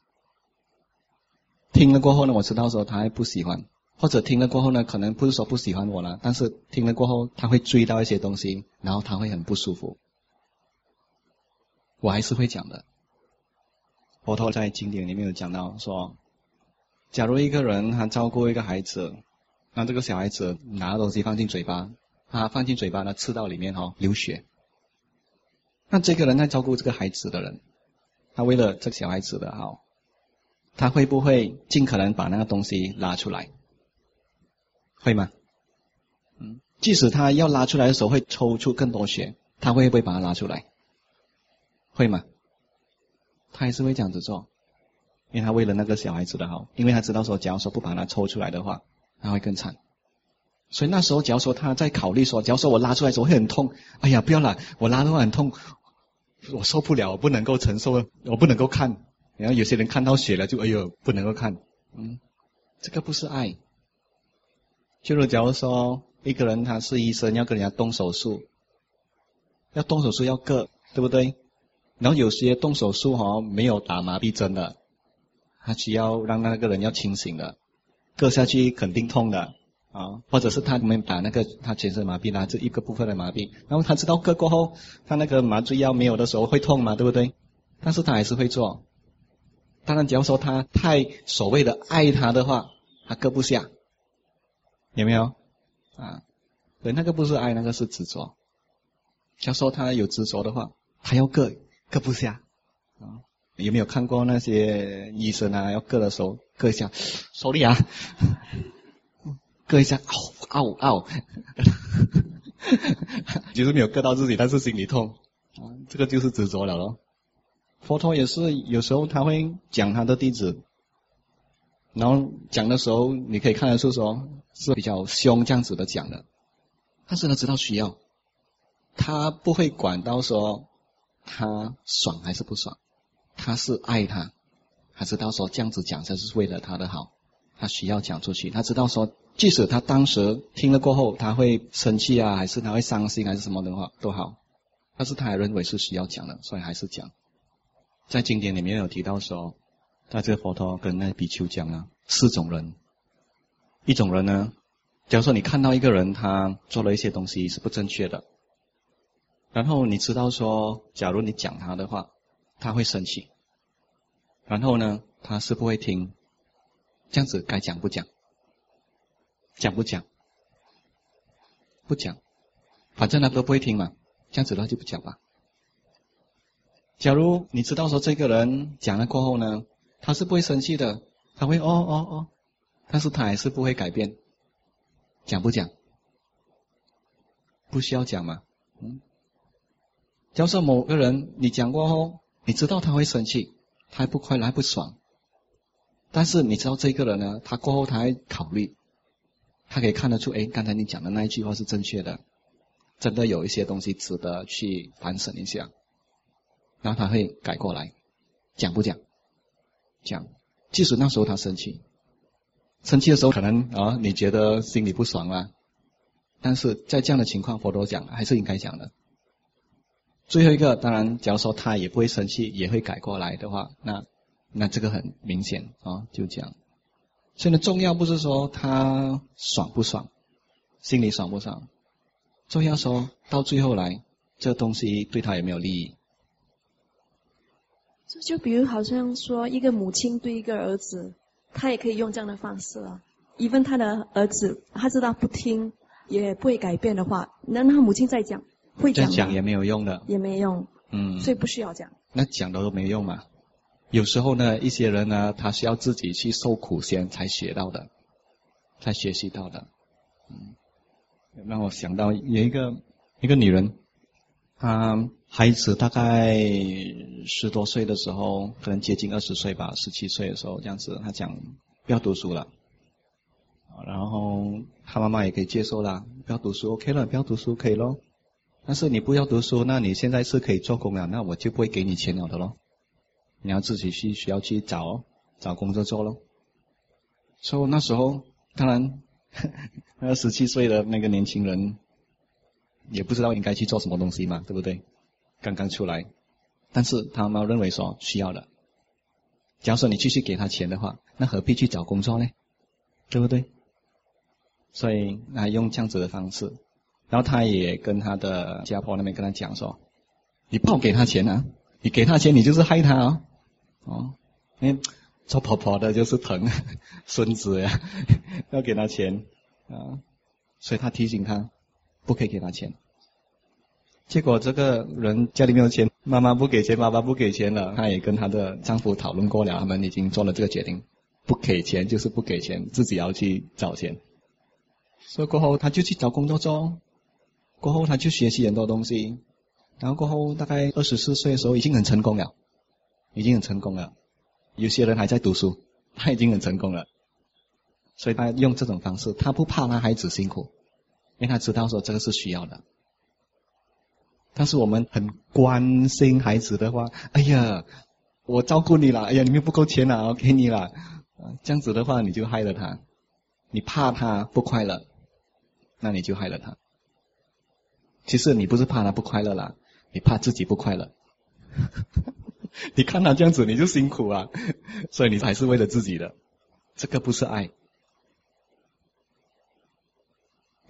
听了过后呢，我知道说他还不喜欢，或者听了过后呢，可能不是说不喜欢我了，但是听了过后他会注意到一些东西，然后他会很不舒服，我还是会讲的。佛陀在经典里面有讲到说，假如一个人他照顾一个孩子，让这个小孩子拿东西放进嘴巴，他放进嘴巴呢吃到里面哦流血，那这个人在照顾这个孩子的人，他为了这个小孩子的好，他会不会尽可能把那个东西拉出来？会吗？嗯，即使他要拉出来的时候会抽出更多血，他会不会把它拉出来？会吗？他还是会这样子做，因为他为了那个小孩子的好，因为他知道说，假如说不把它抽出来的话，他会更惨。所以那时候，假如说他在考虑说，假如说我拉出来的时候会很痛，哎呀，不要啦，我拉的话很痛，我受不了，我不能够承受，我不能够看。然后有些人看到血了就哎呦不能够看，嗯，这个不是爱。就是假如说一个人他是医生，要跟人家动手术，要动手术要割，对不对？然后有些动手术哈、哦、没有打麻痹针的，他需要让那个人要清醒的，割下去肯定痛的啊，或者是他们打那个他全身麻痹拿，这一个部分的麻痹，然后他知道割过后，他那个麻醉药没有的时候会痛嘛，对不对？但是他还是会做。当然，假如说他太所谓的爱他的话，他割不下，有没有？啊，对，那个不是爱，那个是执着。假如说他有执着的话，他要割。割不下啊！有没有看过那些医生啊？要割的时候割 一下，手里啊，割一下，嗷嗷嗷，就是没有割到自己，但是心里痛啊！这个就是执着了咯。佛陀也是有时候他会讲他的弟子，然后讲的时候你可以看得出说是比较凶这样子的讲的，但是他知道需要，他不会管到说。他爽还是不爽？他是爱他，他知道说这样子讲才是为了他的好，他需要讲出去。他知道说，即使他当时听了过后，他会生气啊，还是他会伤心，还是什么的话都好，但是他还认为是需要讲的，所以还是讲。在经典里面有提到说，在这个佛陀跟那比丘讲了四种人，一种人呢，假如说你看到一个人他做了一些东西是不正确的。然后你知道说，假如你讲他的话，他会生气。然后呢，他是不会听，这样子该讲不讲？讲不讲？不讲，反正他都不会听嘛，这样子的话就不讲吧。假如你知道说这个人讲了过后呢，他是不会生气的，他会哦哦哦，但是他还是不会改变，讲不讲？不需要讲嘛，嗯。假设某个人你讲过后，你知道他会生气，他还不快乐，还不爽。但是你知道这个人呢，他过后他还考虑，他可以看得出，哎，刚才你讲的那一句话是正确的，真的有一些东西值得去反省一下，然后他会改过来，讲不讲？讲，即使那时候他生气，生气的时候可能啊你觉得心里不爽啊，但是在这样的情况，佛陀讲还是应该讲的。最后一个，当然，假如说他也不会生气，也会改过来的话，那那这个很明显啊，就这样。所以呢，重要不是说他爽不爽，心里爽不爽，重要说到最后来，这东西对他有没有利益？就就比如好像说，一个母亲对一个儿子，他也可以用这样的方式啊。一问他的儿子，他知道不听也不会改变的话，那他母亲再讲。会讲再讲也没有用的，也没用，嗯，所以不需要讲。那讲的都没用嘛。有时候呢，一些人呢，他需要自己去受苦先才学到的，才学习到的。嗯，让我想到有一个一个女人，他孩子大概十多岁的时候，可能接近二十岁吧，十七岁的时候这样子，他讲不要读书了。然后他妈妈也可以接受了，不要读书，OK 了，不要读书可以咯。但是你不要读书，那你现在是可以做工了，那我就不会给你钱了的咯。你要自己去需要去找找工作做咯。所以那时候，当然，那个十七岁的那个年轻人，也不知道应该去做什么东西嘛，对不对？刚刚出来，但是他妈认为说需要的。假如说你继续给他钱的话，那何必去找工作呢？对不对？所以那用这样子的方式。然后他也跟他的家婆那边跟他讲说：“你不要给他钱啊！你给他钱，你就是害他哦。哦，因为做婆婆的就是疼孙子呀，要给他钱啊。所以他提醒他，不可以给他钱。结果这个人家里没有钱，妈妈不给钱，爸爸不给钱了。她也跟她的丈夫讨论过了，他们已经做了这个决定：不给钱就是不给钱，自己要去找钱。所以过后他就去找工作做。”过后他就学习很多东西，然后过后大概二十四岁的时候已经很成功了，已经很成功了。有些人还在读书，他已经很成功了，所以他用这种方式，他不怕他孩子辛苦，因为他知道说这个是需要的。但是我们很关心孩子的话，哎呀，我照顾你了，哎呀，你们不够钱了，我给你了，这样子的话你就害了他，你怕他不快乐，那你就害了他。其实你不是怕他不快乐啦，你怕自己不快乐。你看他这样子，你就辛苦啊，所以你还是为了自己的，这个不是爱。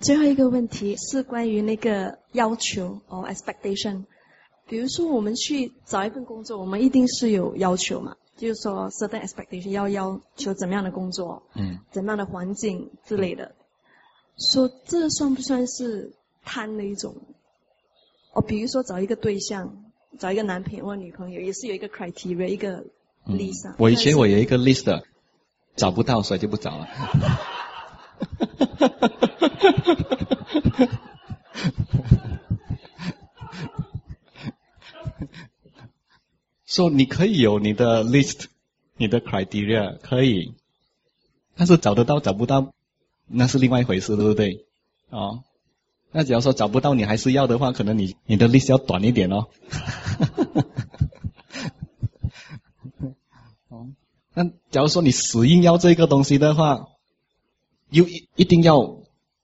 最后一个问题是关于那个要求哦，expectation。比如说我们去找一份工作，我们一定是有要求嘛，就是说 certain expectation 要要求怎么样的工作，嗯，怎么样的环境之类的。说这算不算是？贪的一种，哦，比如说找一个对象，找一个男朋友或女朋友，也是有一个 criteria，一个 list。我以前我有一个 list，找不到所以就不找了。说你可以有你的 list，你的 criteria 可以，但是找得到找不到，那是另外一回事，对不对？哦。那假如说找不到你还是要的话，可能你你的 list 要短一点哦。哦，那假如说你死硬要这个东西的话，又一一定要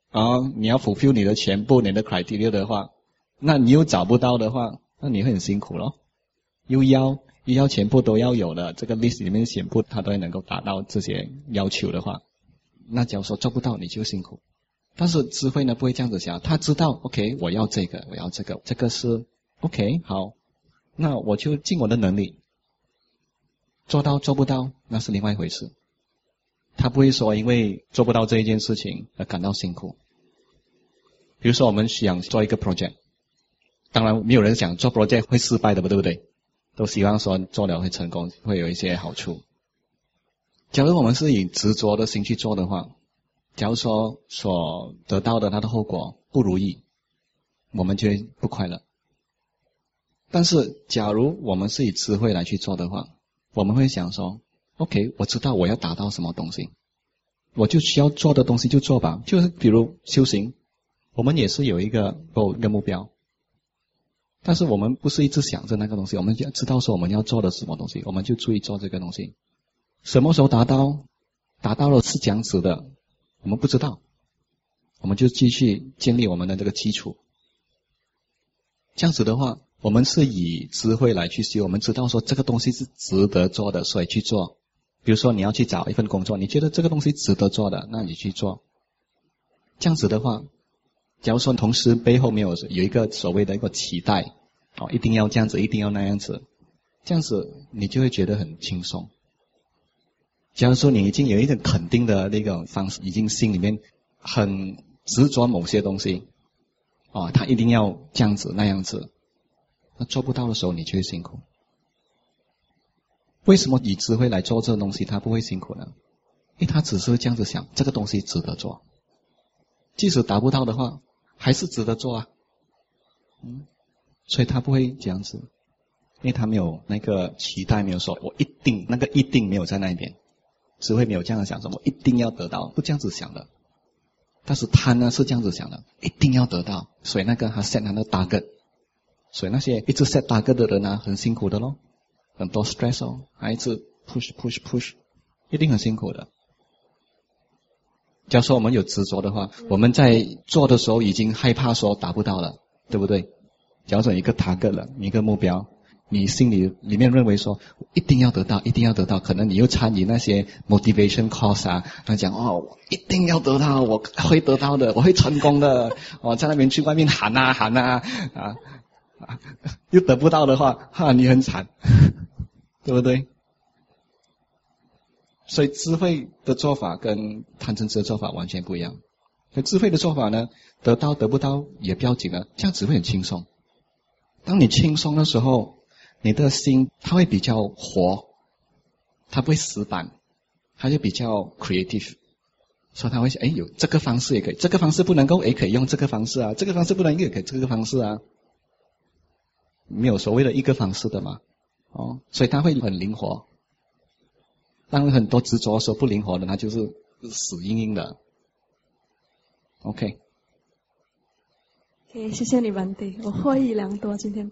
啊，你要 fulfill 你的全部你的 criteria 的话，那你又找不到的话，那你会很辛苦咯。又要又要全部都要有的，这个 list 里面全部他都能够达到这些要求的话，那假如说做不到，你就辛苦。但是智慧呢不会这样子想，他知道，OK，我要这个，我要这个，这个是 OK，好，那我就尽我的能力做到，做不到那是另外一回事。他不会说因为做不到这一件事情而感到辛苦。比如说我们想做一个 project，当然没有人想做 project 会失败的吧，对不对？都希望说做了会成功，会有一些好处。假如我们是以执着的心去做的话。假如说所得到的它的后果不如意，我们就不快乐。但是，假如我们是以智慧来去做的话，我们会想说：“OK，我知道我要达到什么东西，我就需要做的东西就做吧。”就是比如修行，我们也是有一个哦一个目标，但是我们不是一直想着那个东西，我们要知道说我们要做的什么东西，我们就注意做这个东西。什么时候达到？达到了是这样子的。我们不知道，我们就继续建立我们的这个基础。这样子的话，我们是以智慧来去修。我们知道说这个东西是值得做的，所以去做。比如说你要去找一份工作，你觉得这个东西值得做的，那你去做。这样子的话，假如说同时背后没有有一个所谓的一个期待，哦，一定要这样子，一定要那样子，这样子你就会觉得很轻松。假如说你已经有一个肯定的那个方式，已经心里面很执着某些东西，啊，他一定要这样子那样子，那做不到的时候，你就会辛苦。为什么已知会来做这个东西，他不会辛苦呢？因为他只是这样子想，这个东西值得做。即使达不到的话，还是值得做啊。嗯，所以他不会这样子，因为他没有那个期待，没有说我一定那个一定没有在那边，只会没有这样子想，说我一定要得到，不这样子想的。但是他呢是这样子想的，一定要得到，所以那个他 set 他的 target，所以那些一直 set target 的人呢，很辛苦的咯，很多 stress 哦，还一直 push push push，一定很辛苦的。假如说我们有执着的话，我们在做的时候已经害怕说达不到了，对不对？假如说一个 target 了，一个目标。你心里里面认为说一定要得到，一定要得到，可能你又参与那些 motivation course 啊，他讲哦，一定要得到，我会得到的，我会成功的，我在那边去外面喊啊喊啊啊 又得不到的话，哈，你很惨，对不对？所以智慧的做法跟贪嗔痴的做法完全不一样。那智慧的做法呢，得到得不到也不要紧了，这样只会很轻松。当你轻松的时候。你的心它会比较活，它不会死板，它就比较 creative，所以他会想，哎，有这个方式也可以，这个方式不能够，哎，可以用这个方式啊，这个方式不能也可以这个方式啊，没有所谓的一个方式的嘛，哦，所以他会很灵活。当很多执着说不灵活的，他就是死硬硬的。OK。OK，谢谢你，文迪，我获益良多今天。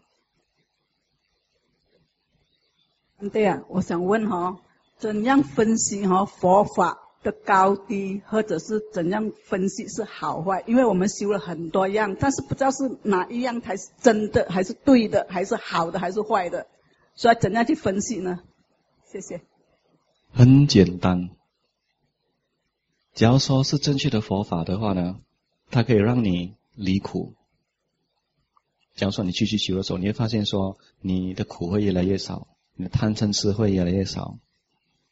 对啊，我想问哈，怎样分析哈佛法的高低，或者是怎样分析是好坏？因为我们修了很多样，但是不知道是哪一样才是真的，还是对的，还是好的，还是坏的，所以怎样去分析呢？谢谢。很简单，只要说是正确的佛法的话呢，它可以让你离苦。假如说你继续修的时候，你会发现说你的苦会越来越少。你的贪嗔痴会越来越少，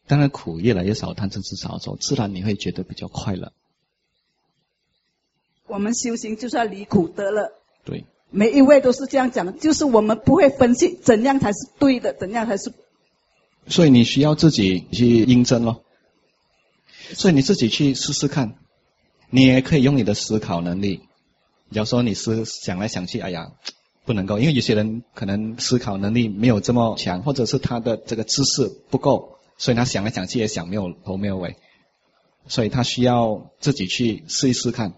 当然苦越来越少，贪嗔痴少的时候，自然你会觉得比较快乐。我们修行就是要离苦得乐。对。每一位都是这样讲，就是我们不会分析怎样才是对的，怎样才是。所以你需要自己去印证咯。所以你自己去试试看，你也可以用你的思考能力。有时候你是想来想去，哎呀。不能够，因为有些人可能思考能力没有这么强，或者是他的这个知识不够，所以他想来想去也想没有头没有尾，所以他需要自己去试一试看，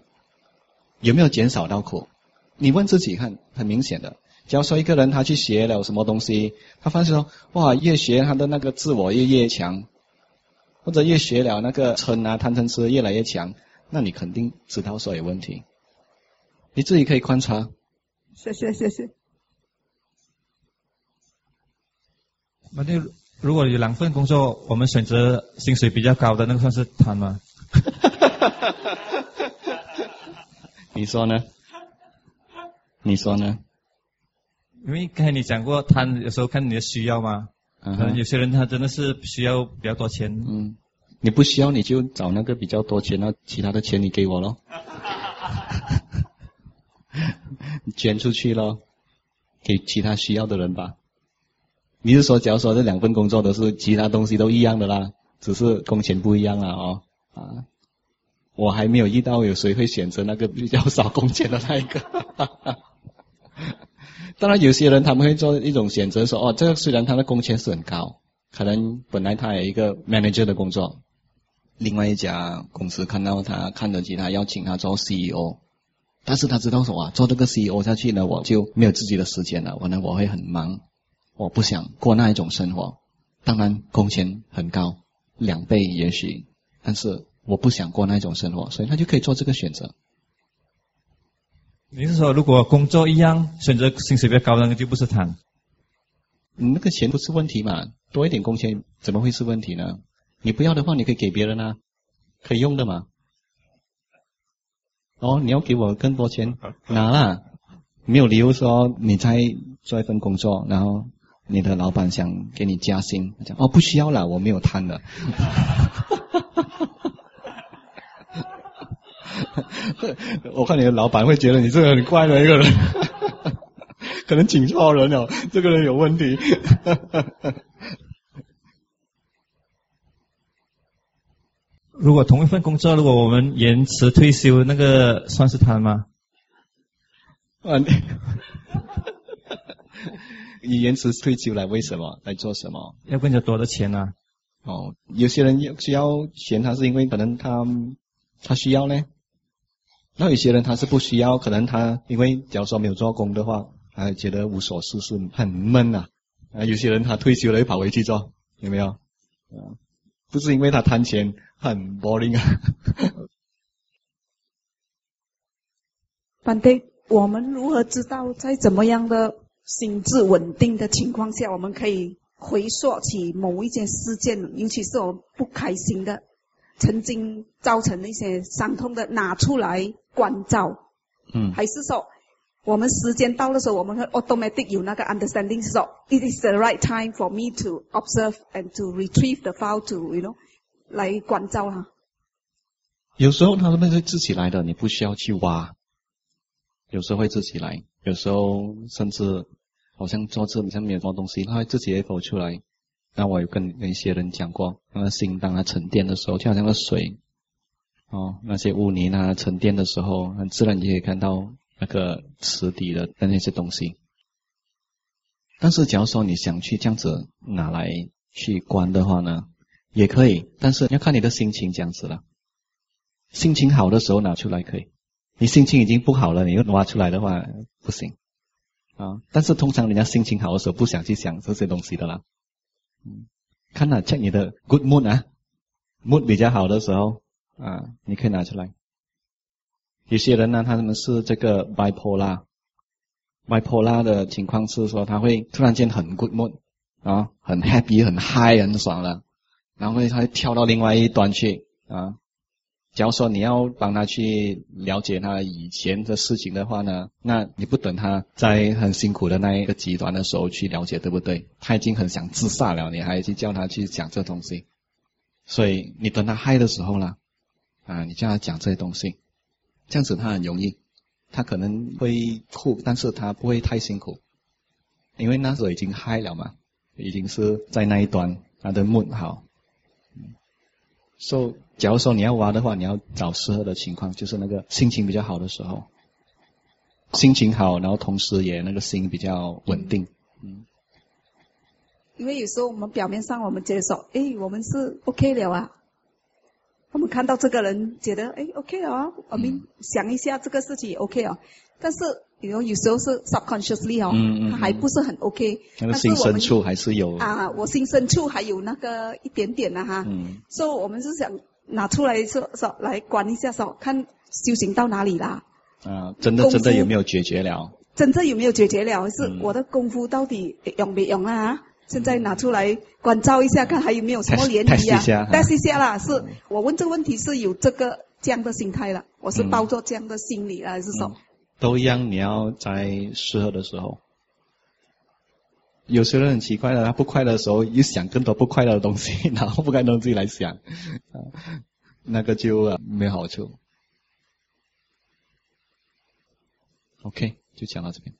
有没有减少到苦。你问自己看，很明显的。假如说一个人他去学了什么东西，他发现说，哇，越学他的那个自我越越强，或者越学了那个嗔啊贪嗔痴越来越强，那你肯定知道说有问题。你自己可以观察。谢谢谢谢。那就如果有两份工作，我们选择薪水比较高的那个算是贪吗？你说呢？你说呢？因为刚才你讲过贪，有时候看你的需要嘛。可能有些人他真的是需要比较多钱。嗯。你不需要你就找那个比较多钱，那其他的钱你给我喽。捐出去咯，给其他需要的人吧。你是说，假如说这两份工作都是其他东西都一样的啦，只是工钱不一样了哦啊。我还没有遇到有谁会选择那个比较少工钱的那一个。当然，有些人他们会做一种选择，说哦，这个虽然他的工钱是很高，可能本来他有一个 manager 的工作，另外一家公司看到他看得起他，邀请他做 CEO。但是他知道说啊，做这个 CEO 下去呢，我就没有自己的时间了，可能我会很忙，我不想过那一种生活。当然工钱很高，两倍也许，但是我不想过那种生活，所以他就可以做这个选择。你是说，如果工作一样，选择薪水比较高那个就不是贪？你那个钱不是问题嘛？多一点工钱怎么会是问题呢？你不要的话，你可以给别人啊，可以用的嘛。哦，你要给我更多钱，拿啦，没有理由说你在做一份工作，然后你的老板想给你加薪，讲哦不需要了，我没有贪的。我看你的老板会觉得你是很怪的一个人，可能请错人了，这个人有问题。如果同一份工作，如果我们延迟退休，那个算是贪吗？啊，你你延迟退休来为什么？来做什么？要更加多的钱啊！哦，有些人需要钱，他是因为可能他他需要呢。那有些人他是不需要，可能他因为假如说没有做工的话，他觉得无所事事，很闷啊。啊，有些人他退休了又跑回去做，有没有？啊，不是因为他贪钱。很 boring 啊！反对，我们如何知道在怎么样的心智稳定的情况下，我们可以回溯起某一件事件，尤其是我们不开心的、曾经造成的一些伤痛的，拿出来关照？嗯，还是说我们时间到的时候，我们会 automatic 有那个 understanding，是说 it is the right time for me to observe and to retrieve the file to you know。来关照他。有时候他们会自己来的，你不需要去挖。有时候会自己来，有时候甚至好像做这像没有什么东西，他会自己会跑出来。那我有跟那些人讲过，那个心当它沉淀的时候，就好像个水，哦，那些污泥啊沉淀的时候，很自然你可以看到那个池底的那些东西。但是假如说你想去这样子拿来去关的话呢？也可以，但是要看你的心情这样子了。心情好的时候拿出来可以，你心情已经不好了，你又挖出来的话不行啊。但是通常人家心情好的时候不想去想这些东西的啦。嗯，看哪，check 你的 good mood 啊，mood 比较好的时候啊，你可以拿出来。有些人呢，他们是这个 bipolar，bipolar 的情况是说他会突然间很 good mood 啊，很 happy，很 high，很爽了。然后他跳到另外一端去啊。假如说你要帮他去了解他以前的事情的话呢，那你不等他在很辛苦的那一个极端的时候去了解，对不对？他已经很想自杀了，你还去叫他去讲这东西。所以你等他嗨的时候呢，啊，你叫他讲这些东西，这样子他很容易，他可能会哭，但是他不会太辛苦，因为那时候已经嗨了嘛，已经是在那一端，他的梦好。So, 假如说你要挖的话，你要找适合的情况，就是那个心情比较好的时候，心情好，然后同时也那个心比较稳定。嗯。因为有时候我们表面上我们接受，哎，我们是 OK 了啊。我们看到这个人觉得，哎，OK 了啊。我们想一下这个事情 OK 啊，但是。有有时候是 subconsciously 哦，他还不是很 OK，那个心深处还是有啊，我心深处还有那个一点点的哈，嗯所以我们是想拿出来说说来管一下说，看修行到哪里啦。啊，真的真的有没有解决了？真正有没有解决了？是我的功夫到底用没用啊？现在拿出来关照一下，看还有没有什么涟漪啊？但是一下啦，是我问这个问题是有这个这样的心态了，我是抱着这样的心理还是说？都一样，你要在适合的时候。有些人很奇怪的，他不快乐的时候又想更多不快乐的东西，然后不该东西来想，那个就没好处。OK，就讲到这边。